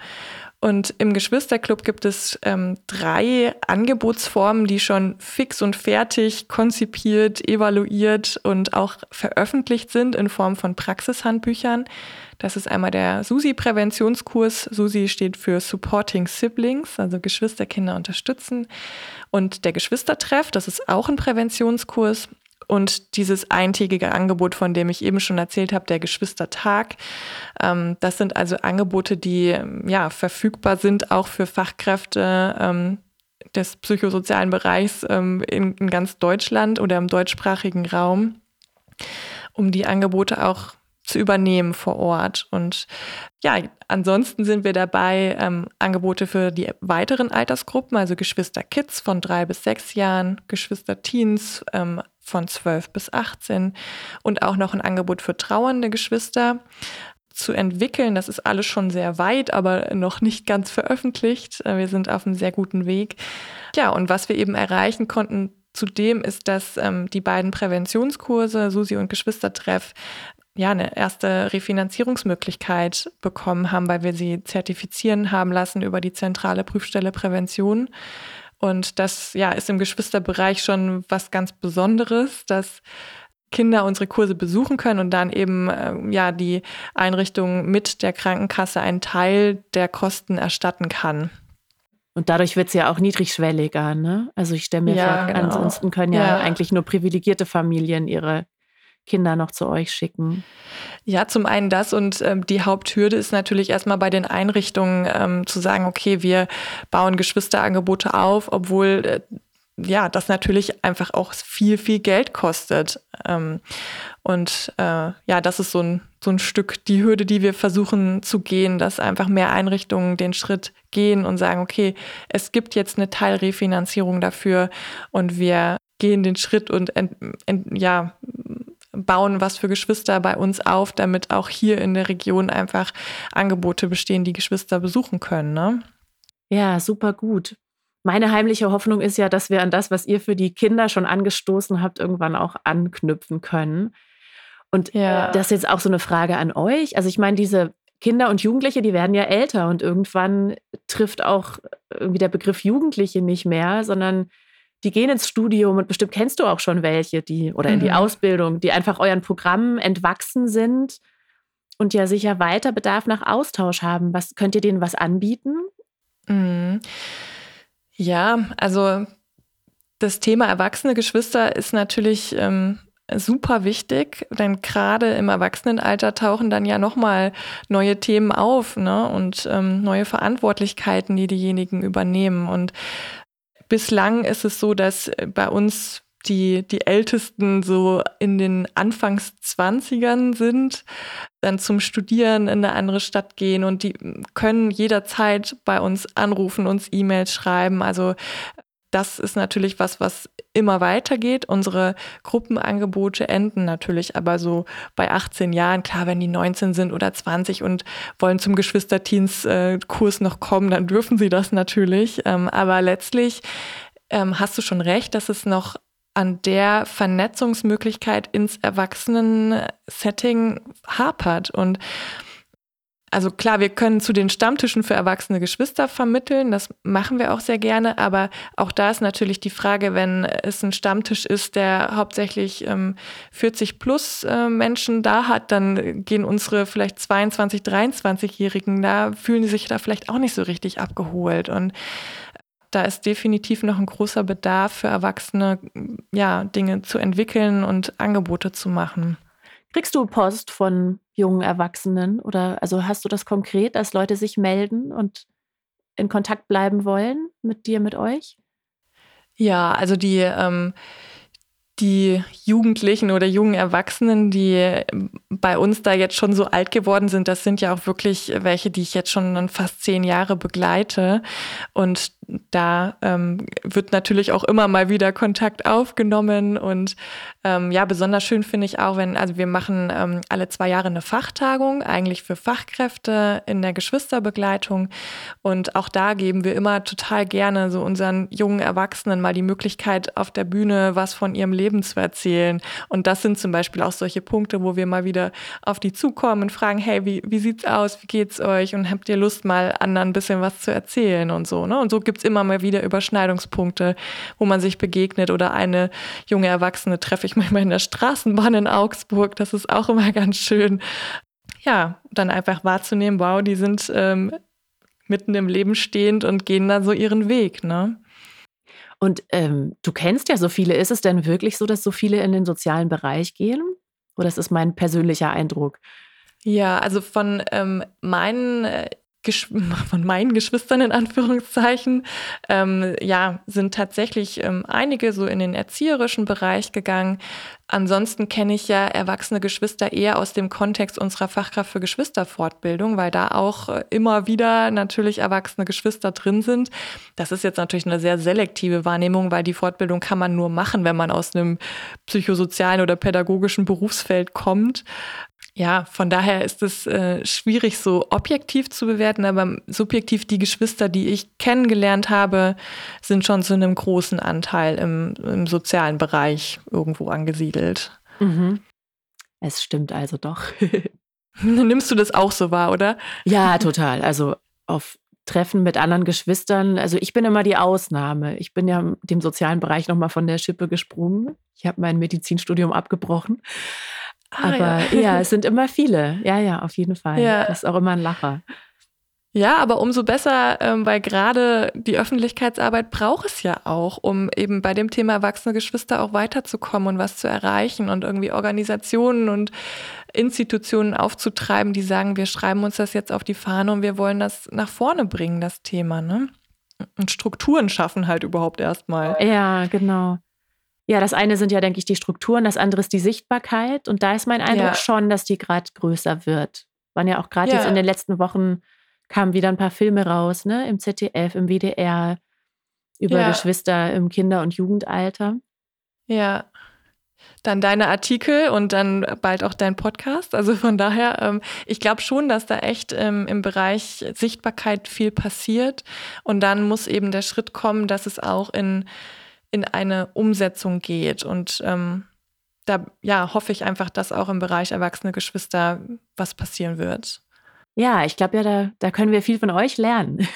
Und im Geschwisterclub gibt es ähm, drei Angebotsformen, die schon fix und fertig konzipiert, evaluiert und auch veröffentlicht sind in Form von Praxishandbüchern. Das ist einmal der SUSI-Präventionskurs. SUSI steht für Supporting Siblings, also Geschwisterkinder unterstützen. Und der Geschwistertreff, das ist auch ein Präventionskurs und dieses eintägige Angebot, von dem ich eben schon erzählt habe, der Geschwistertag. Ähm, das sind also Angebote, die ja verfügbar sind auch für Fachkräfte ähm, des psychosozialen Bereichs ähm, in, ganz Deutschland oder im deutschsprachigen Raum, um die Angebote auch zu übernehmen vor Ort. Und ja, ansonsten sind wir dabei, ähm, Angebote für die weiteren Altersgruppen, also Geschwister Kids von drei bis sechs Jahren, Geschwister Teens ähm, von 12 bis 18 und auch noch ein Angebot für trauernde Geschwister zu entwickeln. Das ist alles schon sehr weit, aber noch nicht ganz veröffentlicht. Äh, wir sind auf einem sehr guten Weg. Ja, und was wir eben erreichen konnten zudem ist, dass ähm, die beiden Präventionskurse, Susi und Geschwistertreff, ja, eine erste Refinanzierungsmöglichkeit bekommen haben, weil wir sie zertifizieren haben lassen über die zentrale Prüfstelle Prävention. Und das ja, ist im Geschwisterbereich schon was ganz Besonderes, dass Kinder unsere Kurse besuchen können und dann eben äh, ja die Einrichtung mit der Krankenkasse einen Teil der Kosten erstatten kann. Und dadurch wird es ja auch niedrigschwelliger, ne? Also ich stelle mir ja, vor, genau. ansonsten können ja, ja, eigentlich nur privilegierte Familien ihre Kinder noch zu euch schicken? Ja, zum einen das und ähm, die Haupthürde ist natürlich erstmal bei den Einrichtungen ähm, zu sagen, okay, wir bauen Geschwisterangebote auf, obwohl äh, ja, das natürlich einfach auch viel, viel Geld kostet. Ähm, und äh, ja, das ist so ein, so ein Stück die Hürde, die wir versuchen zu gehen, dass einfach mehr Einrichtungen den Schritt gehen und sagen, okay, es gibt jetzt eine Teilrefinanzierung dafür und wir gehen den Schritt und ent, ent, ja, bauen was für Geschwister bei uns auf, damit auch hier in der Region einfach Angebote bestehen, die Geschwister besuchen können. Ne? Ja, super gut. Meine heimliche Hoffnung ist ja, dass wir an das, was ihr für die Kinder schon angestoßen habt, irgendwann auch anknüpfen können. Und ja. das ist jetzt auch so eine Frage an euch. Also ich meine, diese Kinder und Jugendliche, die werden ja älter und irgendwann trifft auch irgendwie der Begriff Jugendliche nicht mehr, sondern die gehen ins Studium und bestimmt kennst du auch schon welche, die oder in die mhm. Ausbildung, die einfach euren Programmen entwachsen sind und ja sicher weiter Bedarf nach Austausch haben. Was könnt ihr denen was anbieten? Mhm. Ja, also das Thema erwachsene Geschwister ist natürlich ähm, super wichtig, denn gerade im Erwachsenenalter tauchen dann ja nochmal neue Themen auf ne? und ähm, neue Verantwortlichkeiten, die diejenigen übernehmen. Und Bislang ist es so, dass äh, bei uns die, die Ältesten so in den Anfangszwanzigern sind, dann zum Studieren in eine andere Stadt gehen und die können jederzeit bei uns anrufen, uns E-Mails schreiben. Also das ist natürlich was, was immer weitergeht. Unsere Gruppenangebote enden natürlich aber so bei 18 Jahren. Klar, wenn die 19 sind oder 20 und wollen zum Geschwisterteens-Kurs noch kommen, dann dürfen sie das natürlich. Ähm, aber letztlich ähm, hast du schon recht, dass es noch an der Vernetzungsmöglichkeit ins Erwachsenen-Setting hapert. Und also klar, wir können zu den Stammtischen für erwachsene Geschwister vermitteln, das machen wir auch sehr gerne, aber auch da ist natürlich die Frage, wenn es ein Stammtisch ist, der hauptsächlich ähm, 40 plus äh, Menschen da hat, dann gehen unsere vielleicht 22, 23-Jährigen da, fühlen die sich da vielleicht auch nicht so richtig abgeholt und da ist definitiv noch ein großer Bedarf für Erwachsene, ja, Dinge zu entwickeln und Angebote zu machen. Kriegst du Post von jungen Erwachsenen oder also hast du das konkret, dass Leute sich melden und in Kontakt bleiben wollen mit dir, mit euch? Ja, also die ähm, die Jugendlichen oder jungen Erwachsenen, die bei uns da jetzt schon so alt geworden sind, das sind ja auch wirklich welche, die ich jetzt schon fast zehn Jahre begleite. Und da ähm, wird natürlich auch immer mal wieder Kontakt aufgenommen. Und ähm, ja, besonders schön finde ich auch, wenn, also wir machen ähm, alle zwei Jahre eine Fachtagung, eigentlich für Fachkräfte in der Geschwisterbegleitung. Und auch da geben wir immer total gerne so unseren jungen Erwachsenen mal die Möglichkeit, auf der Bühne was von ihrem Leben zu erzählen. Und das sind zum Beispiel auch solche Punkte, wo wir mal wieder auf die zukommen und fragen, hey, wie, wie sieht's aus? Wie geht's euch? Und habt ihr Lust, mal anderen ein bisschen was zu erzählen und so. Ne? Und so gibt's immer mal wieder Überschneidungspunkte, wo man sich begegnet. Oder eine junge Erwachsene treffe ich manchmal in der Straßenbahn in Augsburg. Das ist auch immer ganz schön. Ja, dann einfach wahrzunehmen, wow, die sind ähm, mitten im Leben stehend und gehen da so ihren Weg. Ne? Und ähm, du kennst ja so viele. Ist es denn wirklich so, dass so viele in den sozialen Bereich gehen? Oder ist das mein persönlicher Eindruck? Ja, also von ähm, meinen äh, von meinen Geschwistern in Anführungszeichen, ähm, ja, sind tatsächlich ähm, einige so in den erzieherischen Bereich gegangen. Ansonsten kenne ich ja erwachsene Geschwister eher aus dem Kontext unserer Fachkraft für Geschwisterfortbildung, weil da auch äh, immer wieder natürlich erwachsene Geschwister drin sind. Das ist jetzt natürlich eine sehr selektive Wahrnehmung, weil die Fortbildung kann man nur machen, wenn man aus einem psychosozialen oder pädagogischen Berufsfeld kommt. Ja, von daher ist es äh, schwierig, so objektiv zu bewerten, aber subjektiv die Geschwister, die ich kennengelernt habe, sind schon zu einem großen Anteil im, im sozialen Bereich irgendwo angesiedelt. Mhm. Es stimmt also doch. Nimmst du das auch so wahr, oder? Ja, total. Also auf Treffen mit anderen Geschwistern. Also ich bin immer die Ausnahme. Ich bin ja dem sozialen Bereich nochmal von der Schippe gesprungen. Ich habe mein Medizinstudium abgebrochen. Ah, aber ja. ja. es sind immer viele. Ja, ja, auf jeden Fall. Ja. Das ist auch immer ein Lacher. Ja, aber umso besser, ähm, weil gerade die Öffentlichkeitsarbeit braucht es ja auch, um eben bei dem Thema erwachsene Geschwister auch weiterzukommen und was zu erreichen und irgendwie Organisationen und Institutionen aufzutreiben, die sagen, wir schreiben uns das jetzt auf die Fahne und wir wollen das nach vorne bringen, das Thema, ne? Und Strukturen schaffen halt überhaupt erstmal. Ja, genau. Ja, das eine sind ja, denke ich, die Strukturen, das andere ist die Sichtbarkeit. Und da ist mein Eindruck ja. schon, dass die gerade größer wird. Waren ja auch gerade ja. jetzt in den letzten Wochen kamen wieder ein paar Filme raus, ne? Im ZDF, im WDR, über ja. Geschwister im Kinder- und Jugendalter. Ja. Dann deine Artikel und dann bald auch dein Podcast. Also von daher, ähm, ich glaube schon, dass da echt ähm, im Bereich Sichtbarkeit viel passiert. Und dann muss eben der Schritt kommen, dass es auch in in eine Umsetzung geht. Und ähm, da ja, hoffe ich einfach, dass auch im Bereich erwachsene Geschwister was passieren wird. Ja, ich glaube ja, da, da können wir viel von euch lernen.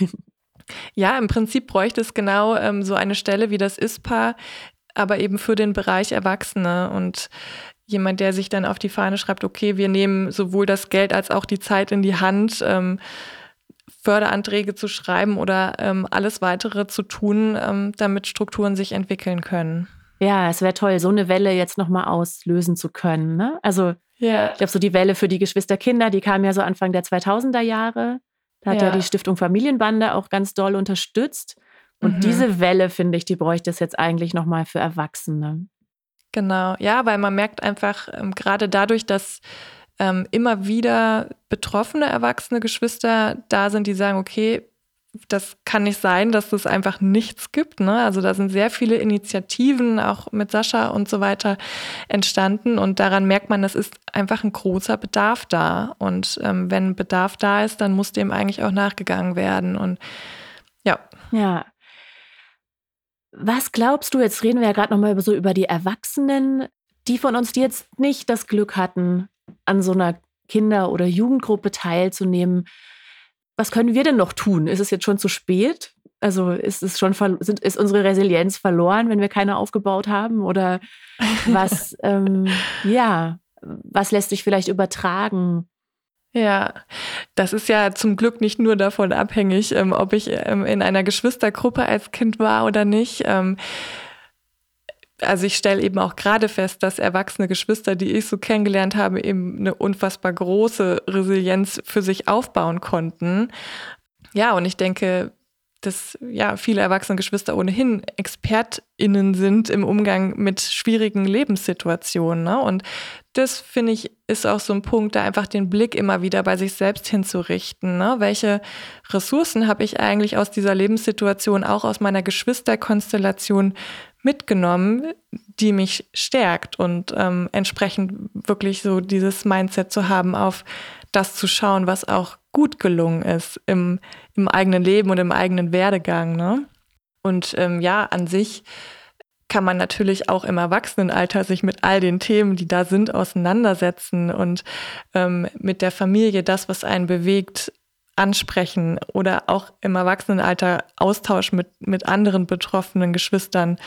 ja, im Prinzip bräuchte es genau ähm, so eine Stelle wie das ISPA, aber eben für den Bereich Erwachsene und jemand, der sich dann auf die Fahne schreibt, okay, wir nehmen sowohl das Geld als auch die Zeit in die Hand. Ähm, Förderanträge zu schreiben oder ähm, alles weitere zu tun, ähm, damit Strukturen sich entwickeln können. Ja, es wäre toll, so eine Welle jetzt nochmal auslösen zu können. Ne? Also ja. ich glaube, so die Welle für die Geschwisterkinder, die kam ja so Anfang der 2000er Jahre. Da hat ja, ja die Stiftung Familienbande auch ganz doll unterstützt. Und mhm. diese Welle, finde ich, die bräuchte es jetzt eigentlich nochmal für Erwachsene. Genau, ja, weil man merkt einfach ähm, gerade dadurch, dass ähm, immer wieder betroffene erwachsene Geschwister da sind, die sagen, okay, das kann nicht sein, dass es einfach nichts gibt. Ne? Also da sind sehr viele Initiativen, auch mit Sascha und so weiter, entstanden. Und daran merkt man, es ist einfach ein großer Bedarf da. Und ähm, wenn Bedarf da ist, dann muss dem eigentlich auch nachgegangen werden. Und ja. Ja. Was glaubst du, jetzt reden wir ja gerade nochmal so über die Erwachsenen, die von uns, die jetzt nicht das Glück hatten, an so einer Kinder- oder Jugendgruppe teilzunehmen, was können wir denn noch tun? Ist es jetzt schon zu spät? Also ist es schon sind, ist unsere Resilienz verloren, wenn wir keine aufgebaut haben? Oder was, ähm, ja, was lässt sich vielleicht übertragen? Ja, das ist ja zum Glück nicht nur davon abhängig, ähm, ob ich ähm, in einer Geschwistergruppe als Kind war oder nicht. Ähm, also ich stelle eben auch gerade fest, dass erwachsene Geschwister, die ich so kennengelernt habe, eben eine unfassbar große Resilienz für sich aufbauen konnten. Ja, und ich denke, dass ja viele erwachsene Geschwister ohnehin ExpertInnen sind im Umgang mit schwierigen Lebenssituationen. Ne? Und das finde ich ist auch so ein Punkt, da einfach den Blick immer wieder bei sich selbst hinzurichten. Ne? Welche Ressourcen habe ich eigentlich aus dieser Lebenssituation, auch aus meiner Geschwisterkonstellation mitgenommen, die mich stärkt und ähm, entsprechend wirklich so dieses Mindset zu haben, auf das zu schauen, was auch gut gelungen ist im, im eigenen Leben und im eigenen Werdegang. Ne? Und ähm, ja, an sich kann man natürlich auch im Erwachsenenalter sich mit all den Themen, die da sind, auseinandersetzen und ähm, mit der Familie das, was einen bewegt, ansprechen oder auch im Erwachsenenalter Austausch mit, mit anderen betroffenen Geschwistern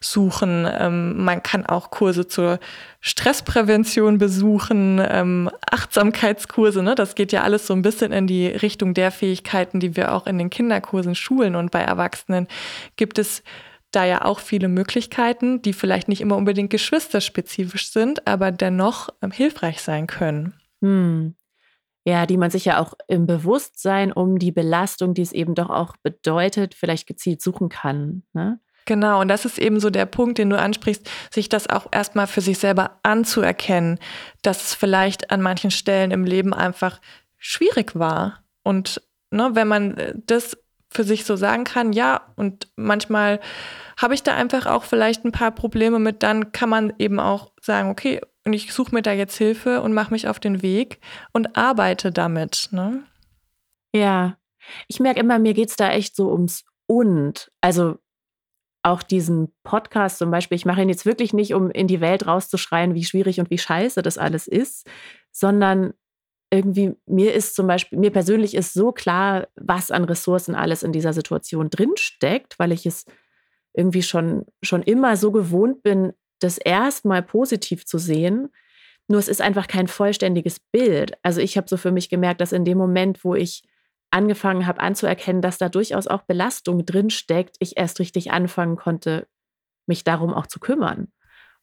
suchen. Ähm, man kann auch Kurse zur Stressprävention besuchen, ähm, Achtsamkeitskurse. Ne? Das geht ja alles so ein bisschen in die Richtung der Fähigkeiten, die wir auch in den Kinderkursen schulen. Und bei Erwachsenen gibt es da ja auch viele Möglichkeiten, die vielleicht nicht immer unbedingt geschwisterspezifisch sind, aber dennoch ähm, hilfreich sein können. Hm ja, die man sich ja auch im Bewusstsein um die Belastung, die es eben doch auch bedeutet, vielleicht gezielt suchen kann. Ne? Genau, und das ist eben so der Punkt, den du ansprichst, sich das auch erstmal für sich selber anzuerkennen, dass es vielleicht an manchen Stellen im Leben einfach schwierig war. Und ne, wenn man äh, das für sich so sagen kann, ja, und manchmal habe ich da einfach auch vielleicht ein paar Probleme mit, dann kann man eben auch sagen, okay, und ich suche mir da jetzt Hilfe und mache mich auf den Weg und arbeite damit. Ne? Ja, ich merke immer, mir geht es da echt so ums Und. Also auch diesen Podcast zum Beispiel, ich mache ihn jetzt wirklich nicht, um in die Welt rauszuschreien, wie schwierig und wie scheiße das alles ist, sondern irgendwie, mir ist zum Beispiel, mir persönlich ist so klar, was an Ressourcen alles in dieser Situation drinsteckt, weil ich es irgendwie schon, schon immer so gewohnt bin, das erstmal positiv zu sehen. Nur es ist einfach kein vollständiges Bild. Also ich habe so für mich gemerkt, dass in dem Moment, wo ich angefangen habe anzuerkennen, dass da durchaus auch Belastung drinsteckt, ich erst richtig anfangen konnte, mich darum auch zu kümmern.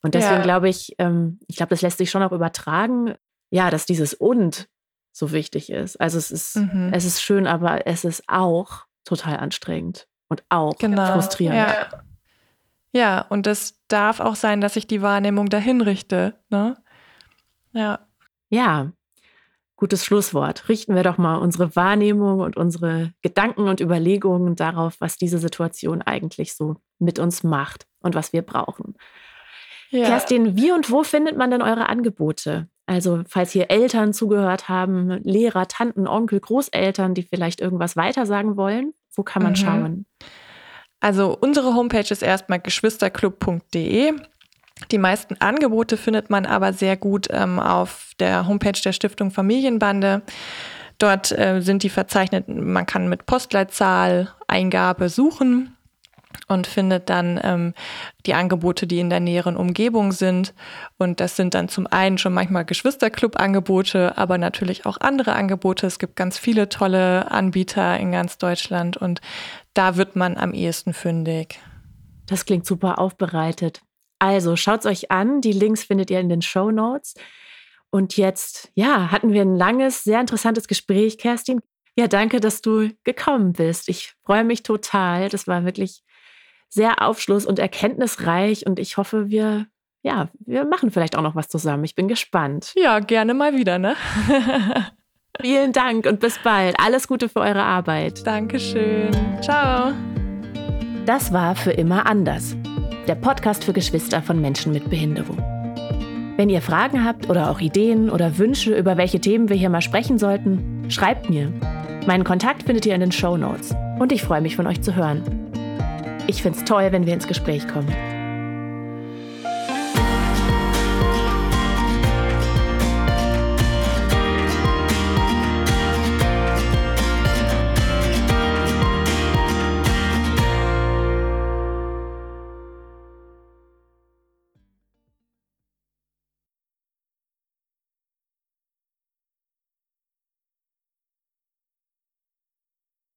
Und deswegen ja. glaube ich, ähm, ich glaube, das lässt sich schon auch übertragen, ja, dass dieses und so wichtig ist. Also es ist, mhm. es ist schön, aber es ist auch total anstrengend und auch genau. frustrierend. Ja. Ja, und das darf auch sein, dass ich die Wahrnehmung dahin richte. Ne? Ja. Ja, gutes Schlusswort. Richten wir doch mal unsere Wahrnehmung und unsere Gedanken und Überlegungen darauf, was diese Situation eigentlich so mit uns macht und was wir brauchen. Ja. Kerstin, wie und wo findet man denn eure Angebote? Also, falls hier Eltern zugehört haben, Lehrer, Tanten, Onkel, Großeltern, die vielleicht irgendwas weitersagen wollen, wo kann man mhm. schauen? Also, unsere Homepage ist erstmal geschwisterclub.de. Die meisten Angebote findet man aber sehr gut ähm, auf der Homepage der Stiftung Familienbande. Dort äh, sind die verzeichnet, man kann mit Postleitzahl, Eingabe suchen und findet dann ähm, die Angebote, die in der näheren Umgebung sind. Und das sind dann zum einen schon manchmal Geschwisterclub-Angebote, aber natürlich auch andere Angebote. Es gibt ganz viele tolle Anbieter in ganz Deutschland und da wird man am ehesten fündig. Das klingt super aufbereitet. Also schaut es euch an. Die Links findet ihr in den Show Notes. Und jetzt, ja, hatten wir ein langes, sehr interessantes Gespräch, Kerstin. Ja, danke, dass du gekommen bist. Ich freue mich total. Das war wirklich sehr aufschluss- und erkenntnisreich und ich hoffe, wir ja, wir machen vielleicht auch noch was zusammen. Ich bin gespannt. Ja, gerne mal wieder, ne? Vielen Dank und bis bald. Alles Gute für eure Arbeit. Dankeschön. Ciao. Das war für immer anders. Der Podcast für Geschwister von Menschen mit Behinderung. Wenn ihr Fragen habt oder auch Ideen oder Wünsche, über welche Themen wir hier mal sprechen sollten, schreibt mir. Meinen Kontakt findet ihr in den Show Notes. Und ich freue mich von euch zu hören. Ich finde es toll, wenn wir ins Gespräch kommen.